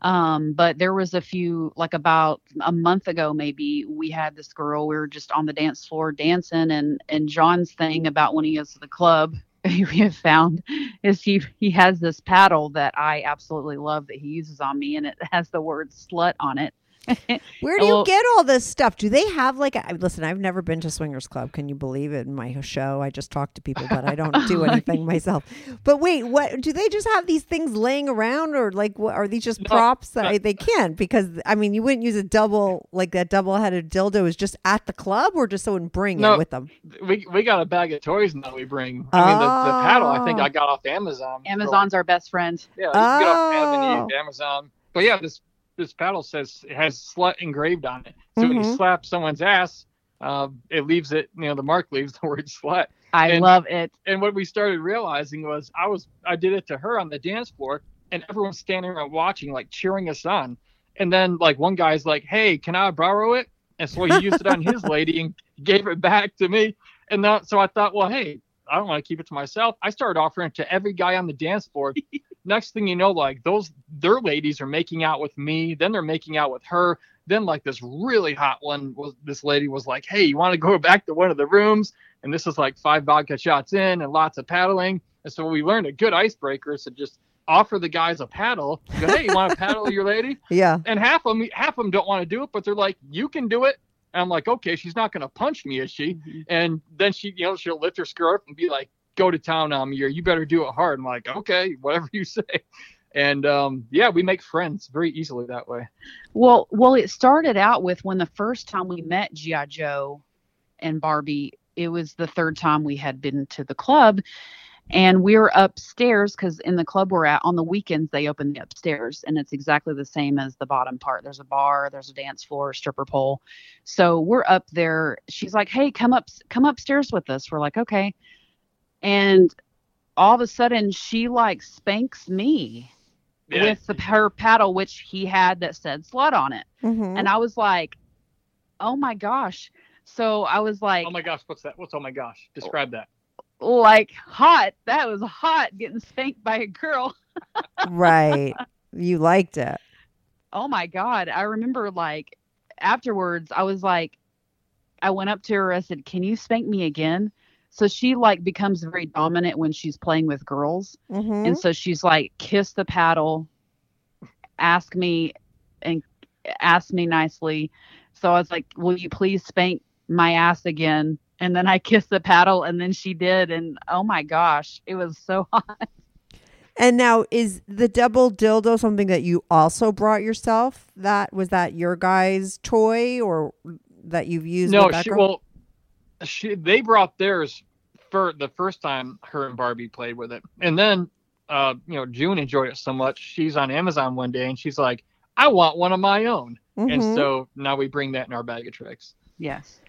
Um, but there was a few, like about a month ago, maybe we had this girl. We were just on the dance floor dancing, and and John's thing about when he goes to the club, we have found is he he has this paddle that I absolutely love that he uses on me, and it has the word slut on it. Where do you get all this stuff? Do they have like a listen? I've never been to swingers club. Can you believe it? In my show, I just talk to people, but I don't do anything myself. But wait, what do they just have these things laying around, or like what are these just No, props that no. I, they can't? Because I mean, you wouldn't use a double like that double headed dildo is just at the club, or just someone bring No. it with them. We we got a bag of toys now we bring. I mean, the, the paddle I think Oh. I got off Amazon. Amazon's our best friend. Yeah, you get off Oh. Amazon. But yeah, this this paddle says it has slut engraved on it. So when you Mhm. slap someone's ass, uh, it leaves it. You know, the mark leaves the word slut. I And- love it. And what we started realizing was I was I did it to her on the dance floor, and everyone's standing around watching, like cheering us on. And then like one guy's like, "Hey, can I borrow it?" And so he used it on his lady and gave it back to me. And that, so I thought, well, hey, I don't want to keep it to myself. I started offering it to every guy on the dance floor. Next thing you know, like those their ladies are making out with me. Then they're making out with her. Then like this really hot one was this lady was like, hey, you want to go back to one of the rooms? And this is like five vodka shots in and lots of paddling. And so we learned a good icebreaker is to just offer the guys a paddle. Go, hey, you want to paddle your lady? Yeah. And half of them, half of them don't want to do it, but they're like, you can do it. And I'm like, okay, she's not gonna punch me, is she? And then she, you know, she'll lift her skirt up and be like, go to town on me, or you better do it hard. I'm like, okay, whatever you say. And um, yeah, we make friends very easily that way. Well, well, it started out with when the first time we met GI Joe and Barbie. It was the third time we had been to the club, and we're upstairs because in the club we're at on the weekends they open the upstairs, and it's exactly the same as the bottom part. There's a bar, there's a dance floor, stripper pole. So we're up there. She's like, "Hey, come up, come upstairs with us." We're like, "Okay," and all of a sudden she like spanks me Yeah. with the her paddle which he had that said slut on it Mhm. and i was like oh my gosh so i was like Oh my gosh, what's that? What's oh my gosh? Describe that. Like hot. That was hot getting spanked by a girl. Right. You liked it. oh my god. I remember like afterwards i was like i went up to her i said can you spank me again? So she like becomes very dominant when she's playing with girls. Mhm. and so she's like kiss the paddle ask me and ask me nicely. So i was like will you please spank my ass again and then i kissed the paddle and then she did and oh my gosh it was so hot And now, is the double dildo something that you also brought yourself? That was that your guy's toy, or that you've used? no, with she, girl? well, she they brought theirs for the first time her and Barbie played with it, and then uh, you know June enjoyed it so much she's on Amazon one day and she's like, I want one of my own, and Mhm. so now we bring that in our bag of tricks. yes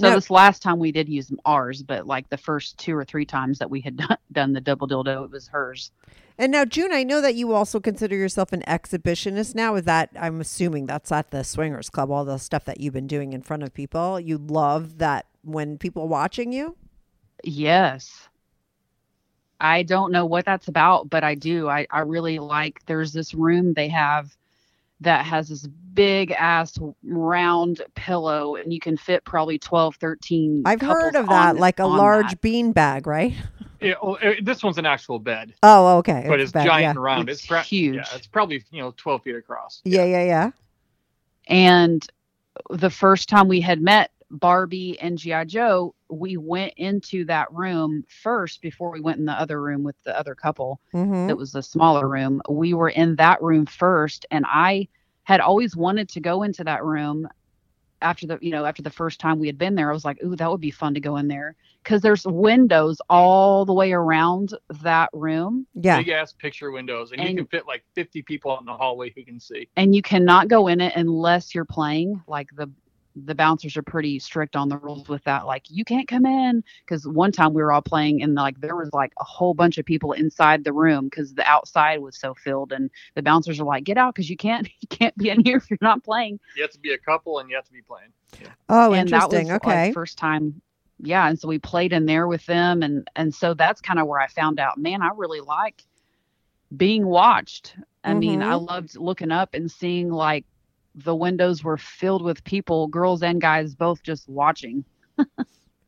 so No. this last time we did use ours but like the first two or three times that we had done, done the double dildo it was hers And now, June, I know that you also consider yourself an exhibitionist now. Is that, I'm assuming that's at the Swingers Club, all the stuff that you've been doing in front of people. You love that when people are watching you? Yes. I don't know what that's about, but I do. I, I really like there's this room they have that has this big ass round pillow and you can fit probably 12, 13 I've heard of that, on- like a large that. bean bag, right? Yeah, well, uh, this one's an actual bed, Oh, okay. but it's bad, giant yeah. and round. It's It's, pro- huge. Yeah, it's probably you know 12 feet across. Yeah, yeah, yeah. And the first time we had met Barbie and G.I. Joe, we went into that room first before we went in the other room with the other couple. Mhm. That was the smaller room. We were in that room first, and I had always wanted to go into that room after the you know after the first time we had been there. I was like, ooh, that would be fun to go in there because there's windows all the way around that room. Yeah. Big ass picture windows, and, you can fit like 50 people out in the hallway who can see. and you cannot go in it unless you're playing like the the bouncers are pretty strict on the rules with that like you can't come in because one time we were all playing and like there was like a whole bunch of people inside the room because the outside was so filled and the bouncers are like get out because you can't you can't be in here if you're not playing You have to be a couple, and you have to be playing. Oh, and that interesting. was okay. like first time yeah and so we played in there with them and and so that's kind of where i found out man i really like being watched. I mean, I Mhm. loved looking up and seeing like the windows were filled with people, girls and guys, both just watching.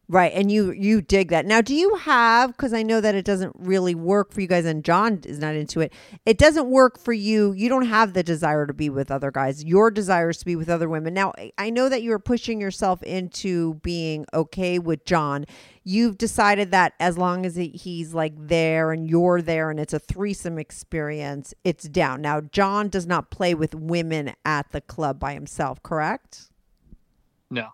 Right, and you you dig that. Now, do you have because I know that it doesn't really work for you guys and John is not into it. It doesn't work for you. You don't have the desire to be with other guys. Your desire is to be with other women. Now, I- know that you're pushing yourself into being okay with John. You've decided that as long as he- he's like there and you're there and it's a threesome experience, it's down. Now, John does not play with women at the club by himself, correct? No,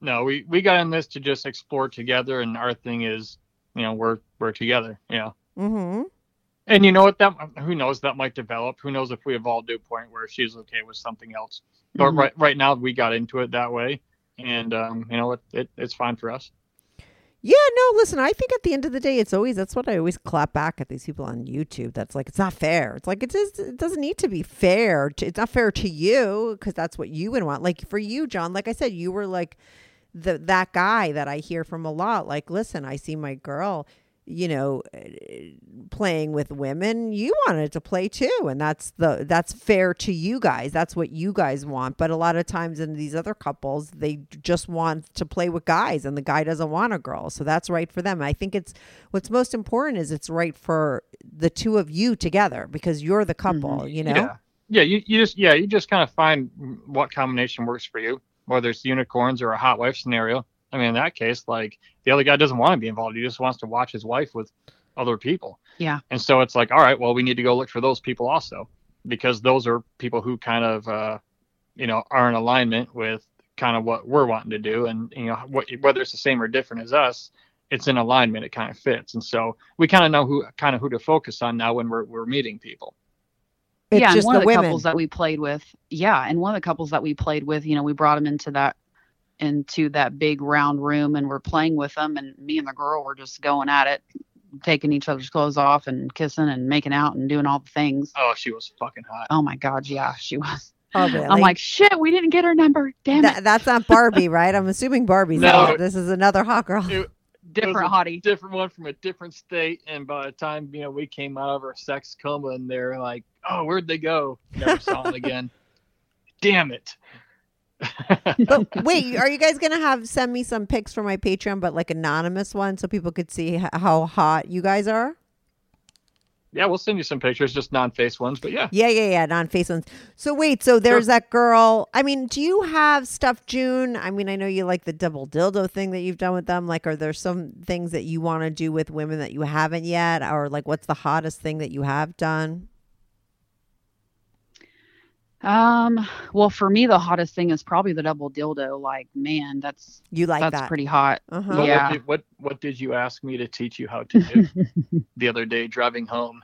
no, we we got in this to just explore together, and our thing is, you know, we're we're together, you know. Mm-hmm. And you know what? That who knows that might develop. Who knows if we evolve to a point where she's okay with something else. But Mhm. right right now we got into it that way, and um, you know it, it it's fine for us. Yeah, no, listen, I think at the end of the day, it's always, that's what I always clap back at these people on YouTube. That's like, it's not fair. It's like, it, is, it doesn't need to be fair. To, it's not fair to you because that's what you would want. Like for you, John, like I said, you were like the that guy that I hear from a lot. Like, listen, I see my girl, you know, eh, playing with women. You wanted to play too. And that's the, that's fair to you guys. That's what you guys want. But a lot of times in these other couples, they just want to play with guys and the guy doesn't want a girl. So that's right for them. I think it's what's most important is it's right for the two of you together because you're the couple, you know? Yeah, yeah. You, you just yeah you just kind of find what combination works for you, whether it's unicorns or a hot wife scenario. I mean, in that case, like the other guy doesn't want to be involved. He just wants to watch his wife with other people. Yeah. And so it's like, all right, well, we need to go look for those people also, because those are people who kind of, uh, you know, are in alignment with kind of what we're wanting to do, and you know, what, whether it's the same or different as us, it's in alignment. It kind of fits, and so we kind of know who kind of who to focus on now when we're we're meeting people. It's yeah, and just one the of the women. couples that we played with, yeah, and one of the couples that we played with, you know, we brought them into that into that big round room and we're playing with them and me and the girl were just going at it, taking each other's clothes off and kissing and making out and doing all the things. Oh, she was fucking hot. Oh my god, yeah, she was. Oh, really? I'm like, shit, we didn't get her number. Damn That, it. that's not Barbie, right? I'm assuming Barbie's No. out. This is another hot girl. It- Different it was a hottie. different one from a different state, and by the time you know we came out of our sex coma, and they're like, "Oh, where'd they go? Never saw them again." Damn it! But wait, are you guys gonna have send me some pics for my Patreon, but like anonymous ones, so people could see how hot you guys are? Yeah, we'll send you some pictures, just non-face ones, but yeah. Yeah, yeah, yeah, non face ones. So wait, so there's that girl. I mean, do you have stuff, June? I mean, I know you like the double dildo thing that you've done with them. Like, are there some things that you want to do with women that you haven't yet, or like, what's the hottest thing that you have done? Um, well, for me, the hottest thing is probably the double dildo. Like, man, that's You like that's that? pretty hot. Uh-huh. What- Yeah. What did, what what did you ask me to teach you how to do the other day driving home?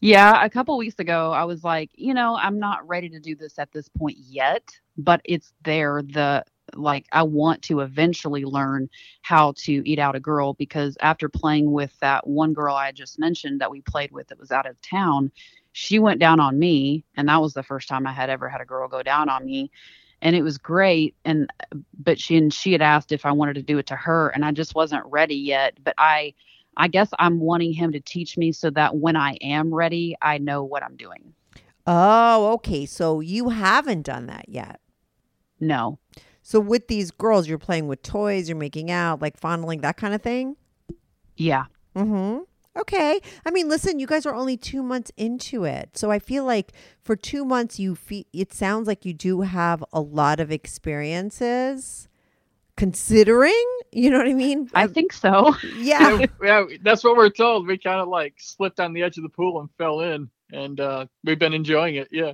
Yeah, a couple weeks ago, I was like, you know, I'm not ready to do this at this point yet, but it's there. The like, I want to eventually learn how to eat out a girl because after playing with that one girl I just mentioned that we played with that was out of town, she went down on me. And that was the first time I had ever had a girl go down on me. And it was great. And, but she, and she had asked if I wanted to do it to her, and I just wasn't ready yet. But I, I guess I'm wanting him to teach me so that when I am ready, I know what I'm doing. Oh, okay. So you haven't done that yet. No. So with these girls, you're playing with toys, you're making out, like fondling, that kind of thing. Yeah. Mm-hmm. Okay. I mean, listen, you guys are only two months into it. So I feel like for two months, you feel it sounds like you do have a lot of experiences considering, you know what I mean? I think so. Yeah. yeah, that's what we're told. We kind of like slipped on the edge of the pool and fell in, and uh, we've been enjoying it. Yeah.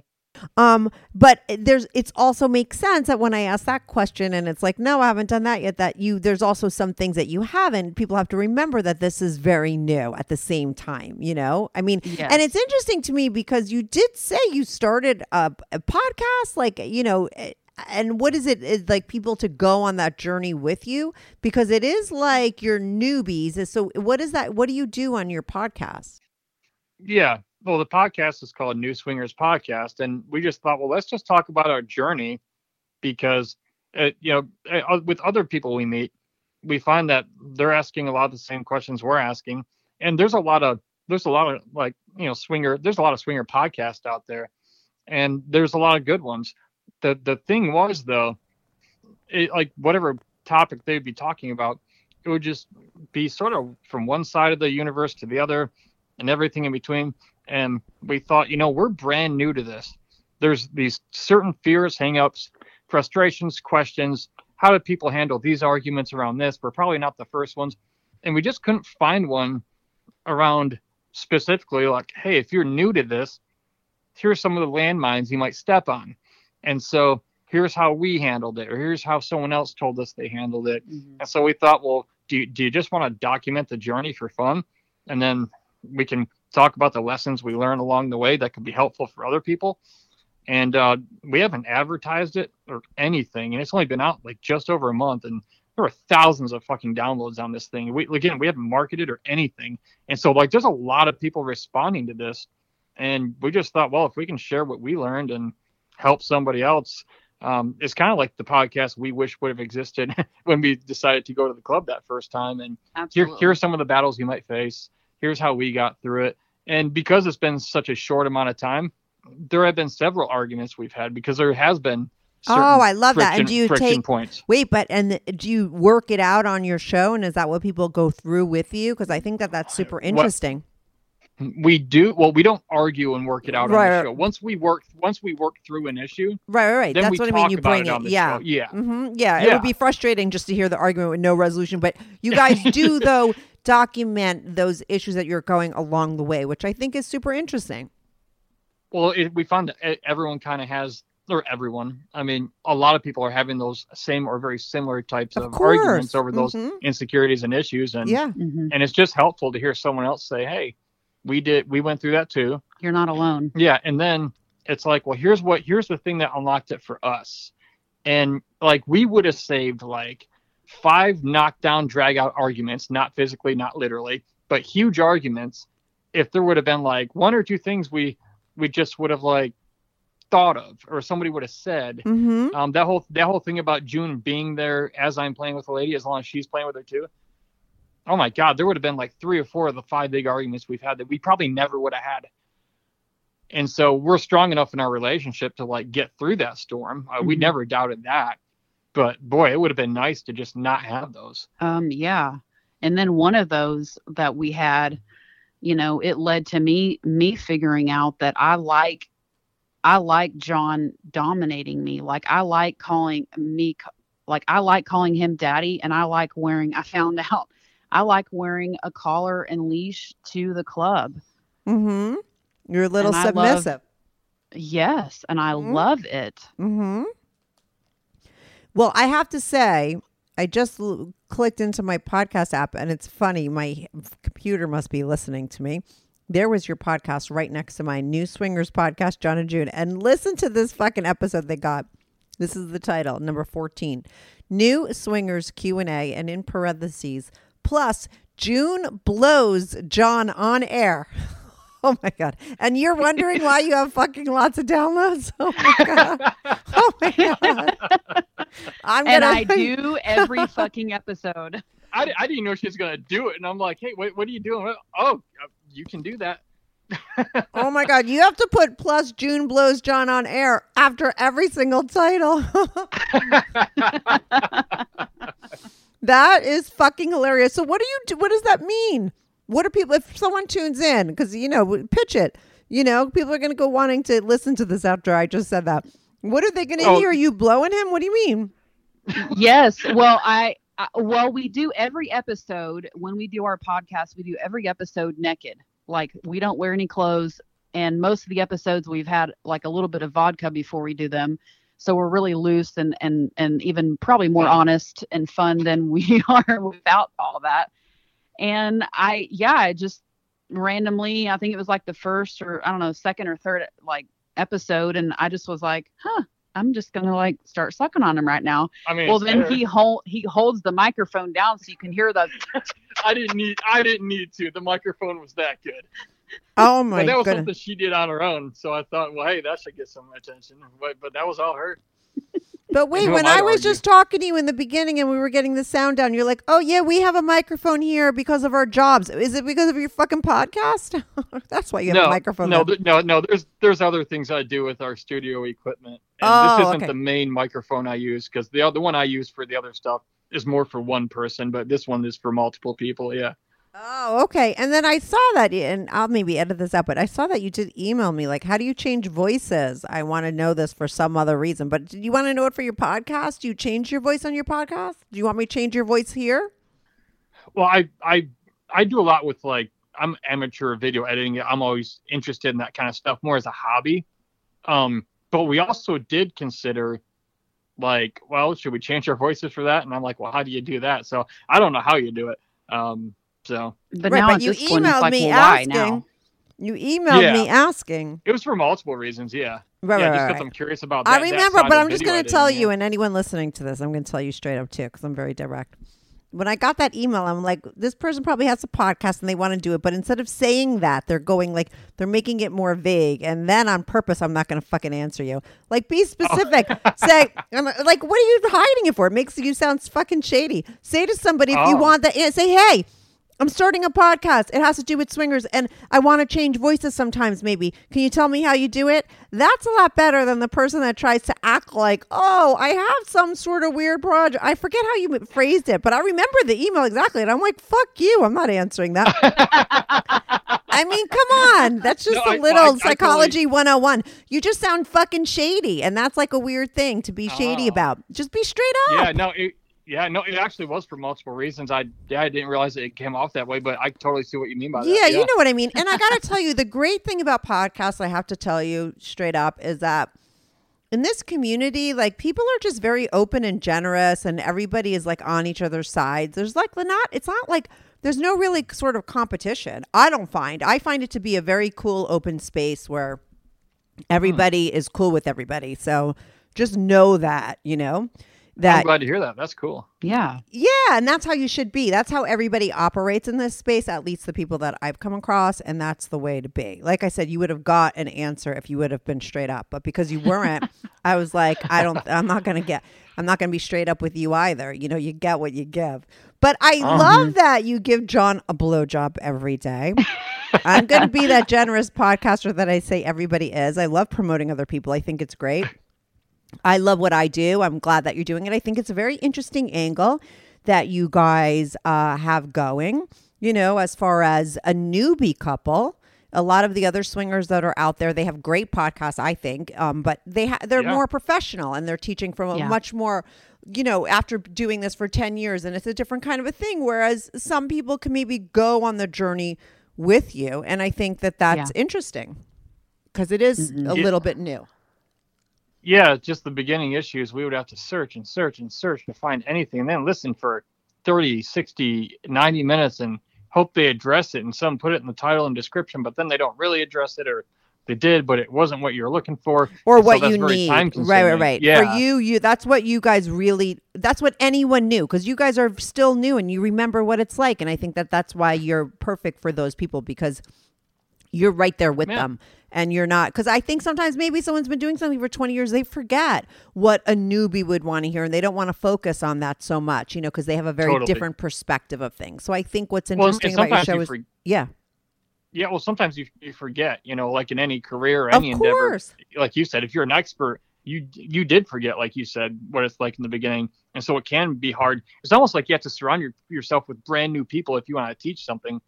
Um, but there's it's also makes sense that when I ask that question and it's like, no, I haven't done that yet, that you there's also some things that you haven't. People have to remember that this is very new at the same time, you know? I mean, Yes. and it's interesting to me because you did say you started a, a podcast, like, you know, eh, and what is it is like people to go on that journey with you because it is like you're newbies. So what is that? What do you do on your podcast? Yeah. Well, the podcast is called New Swingers Podcast, and we just thought, well, let's just talk about our journey because, uh, you know, uh, with other people we meet, we find that they're asking a lot of the same questions we're asking, and there's a lot of there's a lot of like you know swinger. There's a lot of swinger podcasts out there, and there's a lot of good ones. The the thing was though, it, like whatever topic they'd be talking about, it would just be sort of from one side of the universe to the other, and everything in between. And we thought, you know, we're brand new to this. There's these certain fears, hangups, frustrations, questions. How do people handle these arguments around this? We're probably not the first ones. And we just couldn't find one around specifically like, hey, if you're new to this, here's some of the landmines you might step on. And so here's how we handled it, or here's how someone else told us they handled it. Mm-hmm. And so we thought, well, do you, do you just want to document the journey for fun? And then we can talk about the lessons we learn along the way that could be helpful for other people. And uh, we haven't advertised it or anything, and it's only been out like just over a month, and there are thousands of fucking downloads on this thing. We again, we haven't marketed or anything, and so like there's a lot of people responding to this, and we just thought, well, if we can share what we learned and help somebody else, um, it's kind of like the podcast we wish would have existed when we decided to go to the club that first time. And here, here are some of the battles you might face. Here's how we got through it. And because it's been such a short amount of time, there have been several arguments we've had because there has been. Oh, I love friction, that. And do you take points? Wait, but and do you work it out on your show? And is that what people go through with you? Because I think that that's super interesting. What, we do well. We don't argue and work it out right, on the show. Once we work, once we work through an issue, right, right, right. That's what I mean. You bring it, it yeah, yeah, mm-hmm. yeah, yeah. It would be frustrating just to hear the argument with no resolution, but you guys do though document those issues that you're going along the way, which I think is super interesting. Well, it, we found that everyone kind of has, or everyone. I mean, a lot of people are having those same or very similar types of, of arguments over those mm-hmm. insecurities and issues, and yeah, mm-hmm. and it's just helpful to hear someone else say, "Hey, we did, we went through that too. You're not alone." Yeah, and then it's like, well, here's what, here's the thing that unlocked it for us, and like we would have saved like five knockdown drag out arguments, not physically, not literally, but huge arguments. If there would have been like one or two things we we just would have like thought of or somebody would have said mm-hmm. um, that whole that whole thing about June being there as I'm playing with a lady as long as she's playing with her too. Oh my God, there would have been like three or four of the five big arguments we've had that we probably never would have had. And so we're strong enough in our relationship to like get through that storm. Uh, mm-hmm. We never doubted that but boy, it would have been nice to just not have those. Um, yeah. And then one of those that we had, you know, it led to me me figuring out that I like I like John dominating me. Like I like calling me like I like calling him daddy and I like wearing I found out I like wearing a collar and leash to the club. Mhm. You're a little and submissive. Love, yes, and I mm-hmm. love it. Mhm. Well, I have to say, I just l- clicked into my podcast app and it's funny. My computer must be listening to me. There was your podcast right next to my New Swingers podcast, John and June. And listen to this fucking episode they got. This is the title, number 14. New Swingers Q&A and in parentheses, plus June blows John on air. Oh my god! And you're wondering why you have fucking lots of downloads? Oh my god! Oh my god! I'm gonna. And I do every fucking episode. I, I didn't know she was gonna do it, and I'm like, hey, what what are you doing? Oh, you can do that. oh my god! You have to put plus June blows John on air after every single title. that is fucking hilarious. So what do you do? What does that mean? What are people, if someone tunes in, because, you know, pitch it, you know, people are going to go wanting to listen to this after I just said that. What are they going to oh. hear? Are you blowing him? What do you mean? yes. Well, I, I, well, we do every episode when we do our podcast, we do every episode naked. Like we don't wear any clothes. And most of the episodes we've had like a little bit of vodka before we do them. So we're really loose and, and, and even probably more honest and fun than we are without all that. And I, yeah, I just randomly, I think it was like the first or I don't know, second or third like episode. And I just was like, huh, I'm just gonna like start sucking on him right now. I mean, well, then he hold he holds the microphone down so you can hear the. I didn't need I didn't need to. The microphone was that good. Oh my! But that was goodness. something she did on her own. So I thought, well, hey, that should get some attention. But but that was all her. But wait, when I was argue? just talking to you in the beginning and we were getting the sound down, you're like, "Oh yeah, we have a microphone here because of our jobs." Is it because of your fucking podcast? That's why you have no, a microphone. No, th- no, no. There's there's other things I do with our studio equipment, and Oh, this isn't okay. the main microphone I use because the other one I use for the other stuff is more for one person, but this one is for multiple people. Yeah. Oh, okay. And then I saw that, and I'll maybe edit this out, but I saw that you did email me, like, how do you change voices? I want to know this for some other reason, but do you want to know it for your podcast? Do you change your voice on your podcast? Do you want me to change your voice here? Well, I I I do a lot with like I'm amateur video editing. I'm always interested in that kind of stuff more as a hobby. Um, but we also did consider like, well, should we change our voices for that? And I'm like, well, how do you do that? So I don't know how you do it. Um, so But right, now but you this point, it's emailed like, me well, asking. now? You emailed Yeah. me asking. it was for multiple reasons. Yeah. Right, yeah, right, just right, because. I'm curious about that. I remember, side but I'm just going to tell you, yeah. and anyone listening to this, I'm going to tell you straight up too, because I'm very direct. When I got that email, I'm like, this person probably has a podcast and they want to do it, but instead of saying that, they're going like they're making it more vague, and then on purpose, I'm not going to fucking answer you. Like, be oh. specific. Say, I'm like, what are you hiding it for? It makes you sound fucking shady. Say to somebody if you Oh. want that, eh, say, hey. I'm starting a podcast. It has to do with swingers, and I want to change voices sometimes. Maybe can you tell me how you do it? That's a lot better than the person that tries to act like, oh, I have some sort of weird project. I forget how you phrased it, but I remember the email exactly, and I'm like, fuck you. I'm not answering that. I mean, come on. That's just No, a I- little I- I psychology 101. You just sound fucking shady, and that's like a weird thing to be oh. shady Oh. about. Just be straight up. Yeah, no, it, yeah, no, it actually was for multiple reasons. I yeah, I didn't realize it came off that way, but I totally see what you mean by that. Yeah, you know what I mean. And I got to tell you, the great thing about podcasts, I have to tell you straight up, is that in this community, like people are just very open and generous, and everybody is like on each other's sides. There's like the not, it's not like there's no really sort of competition. I don't find. I find it to be a very cool open space where hmm. everybody is cool with everybody. So just know that, you know, that I'm glad to hear that. That's cool. Yeah. yeah, and that's how you should be. That's how everybody operates in this space, at least the people that I've come across, and that's the way to be. Like I said, you would have got an answer if you would have been straight up, but because you weren't, I was like, I don't I'm not going to get I'm not going to be straight up with you either. You know, you get what you give. But I Uh-huh. love that you give John a blowjob every day. I'm going to be that generous podcaster that I say everybody is. I love promoting other people. I think it's great. I love what I do. I'm glad that you're doing it. I think it's a very interesting angle that you guys uh, have going, you know, as far as a newbie couple. A lot of the other swingers that are out there, they have great podcasts, I think, um, but they ha- they're Yeah. more professional and they're teaching from a Yeah. much more, you know, after doing this for ten years, and it's a different kind of a thing. Whereas some people can maybe go on the journey with you, and I think that that's interesting because it is a Yeah. little bit new. Yeah, just the beginning issues, we would have to search and search and search to find anything and then listen for 30, 60, 90 minutes and hope they address it. And some put it in the title and description, but then they don't really address it or they did, but it wasn't what you were looking for. or And what that's you need right right right Yeah. for you you that's what you guys really that's what anyone knew because you guys are still new and you remember what it's like and i think that that's why you're perfect for those people because you're right there with them and you're not because i think sometimes maybe someone's been doing something for 20 years they forget what a newbie would want to hear and they don't want to focus on that so much you know because they have a very Totally. different perspective of things so i think what's Well, interesting about your show you is for- yeah Yeah, well, sometimes you, you forget, you know, like in any career any endeavor. Like you said, if you're an expert, you you did forget, like you said, what it's like in the beginning, and so it can be hard. It's almost like you have to surround your, yourself with brand new people if you want to teach something.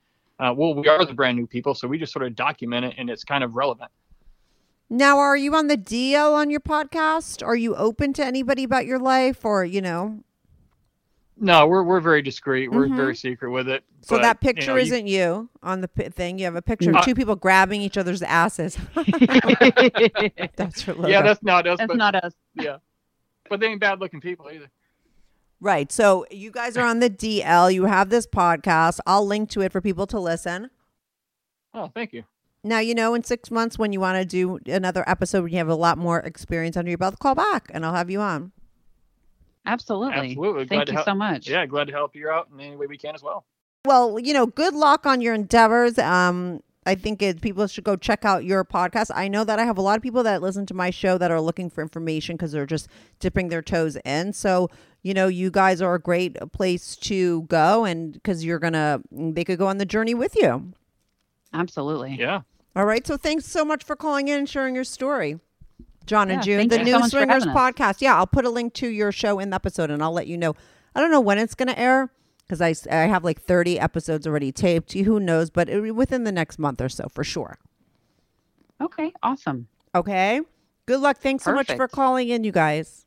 Uh, well, we are the brand new people, so we just sort of document it, and it's kind of relevant. now are you on the dl on your podcast are you open to anybody about your life or you know No, we're we're very discreet. We're Mhm. very secret with it. So but, that you picture know, isn't you on the pi- thing. You have a picture of Uh, two people grabbing each other's asses. that's for yeah, that's not us. That's but, not us. Yeah, but they ain't bad looking people either. Right. So you guys are on the DL. You have this podcast. I'll link to it for people to listen. Oh, thank you. Now you know in six months when you want to do another episode when you have a lot more experience under your belt, call back and I'll have you on. Absolutely. Absolutely. Thank glad you help- so much. Yeah, glad to help you out in any way we can as well. Well, you know, good luck on your endeavors. Um, I think it, people should go check out your podcast. I know that I have a lot of people that listen to my show that are looking for information because they're just dipping their toes in. So, you know, you guys are a great place to go and because you're going to, they could go on the journey with you. Absolutely. Yeah. All right. So thanks so much for calling in and sharing your story. John and June, thank the new so Swingers podcast. Yeah, I'll put a link to your show in the episode and I'll let you know. I don't know when it's going to air because I, I have like 30 episodes already taped. Who knows? But it, within the next month or so for sure. Okay. Awesome. Okay. Good luck. Thanks so much for calling in, you guys.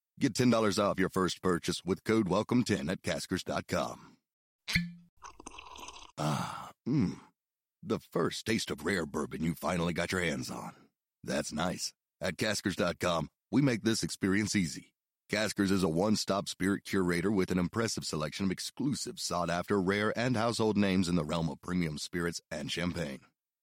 Get $10 off your first purchase with code WELCOME10 at Caskers.com. Ah, mmm. The first taste of rare bourbon you finally got your hands on. That's nice. At Caskers.com, we make this experience easy. Caskers is a one stop spirit curator with an impressive selection of exclusive, sought after, rare, and household names in the realm of premium spirits and champagne.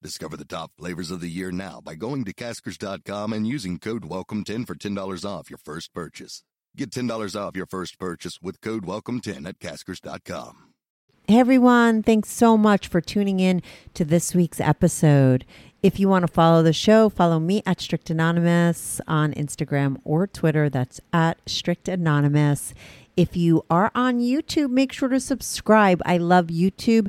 Discover the top flavors of the year now by going to Caskers.com and using code WELCOME10 for $10 off your first purchase. Get $10 off your first purchase with code WELCOME10 at Caskers.com. Hey everyone, thanks so much for tuning in to this week's episode. If you want to follow the show, follow me at Strict Anonymous on Instagram or Twitter. That's at Strict Anonymous. If you are on YouTube, make sure to subscribe. I love YouTube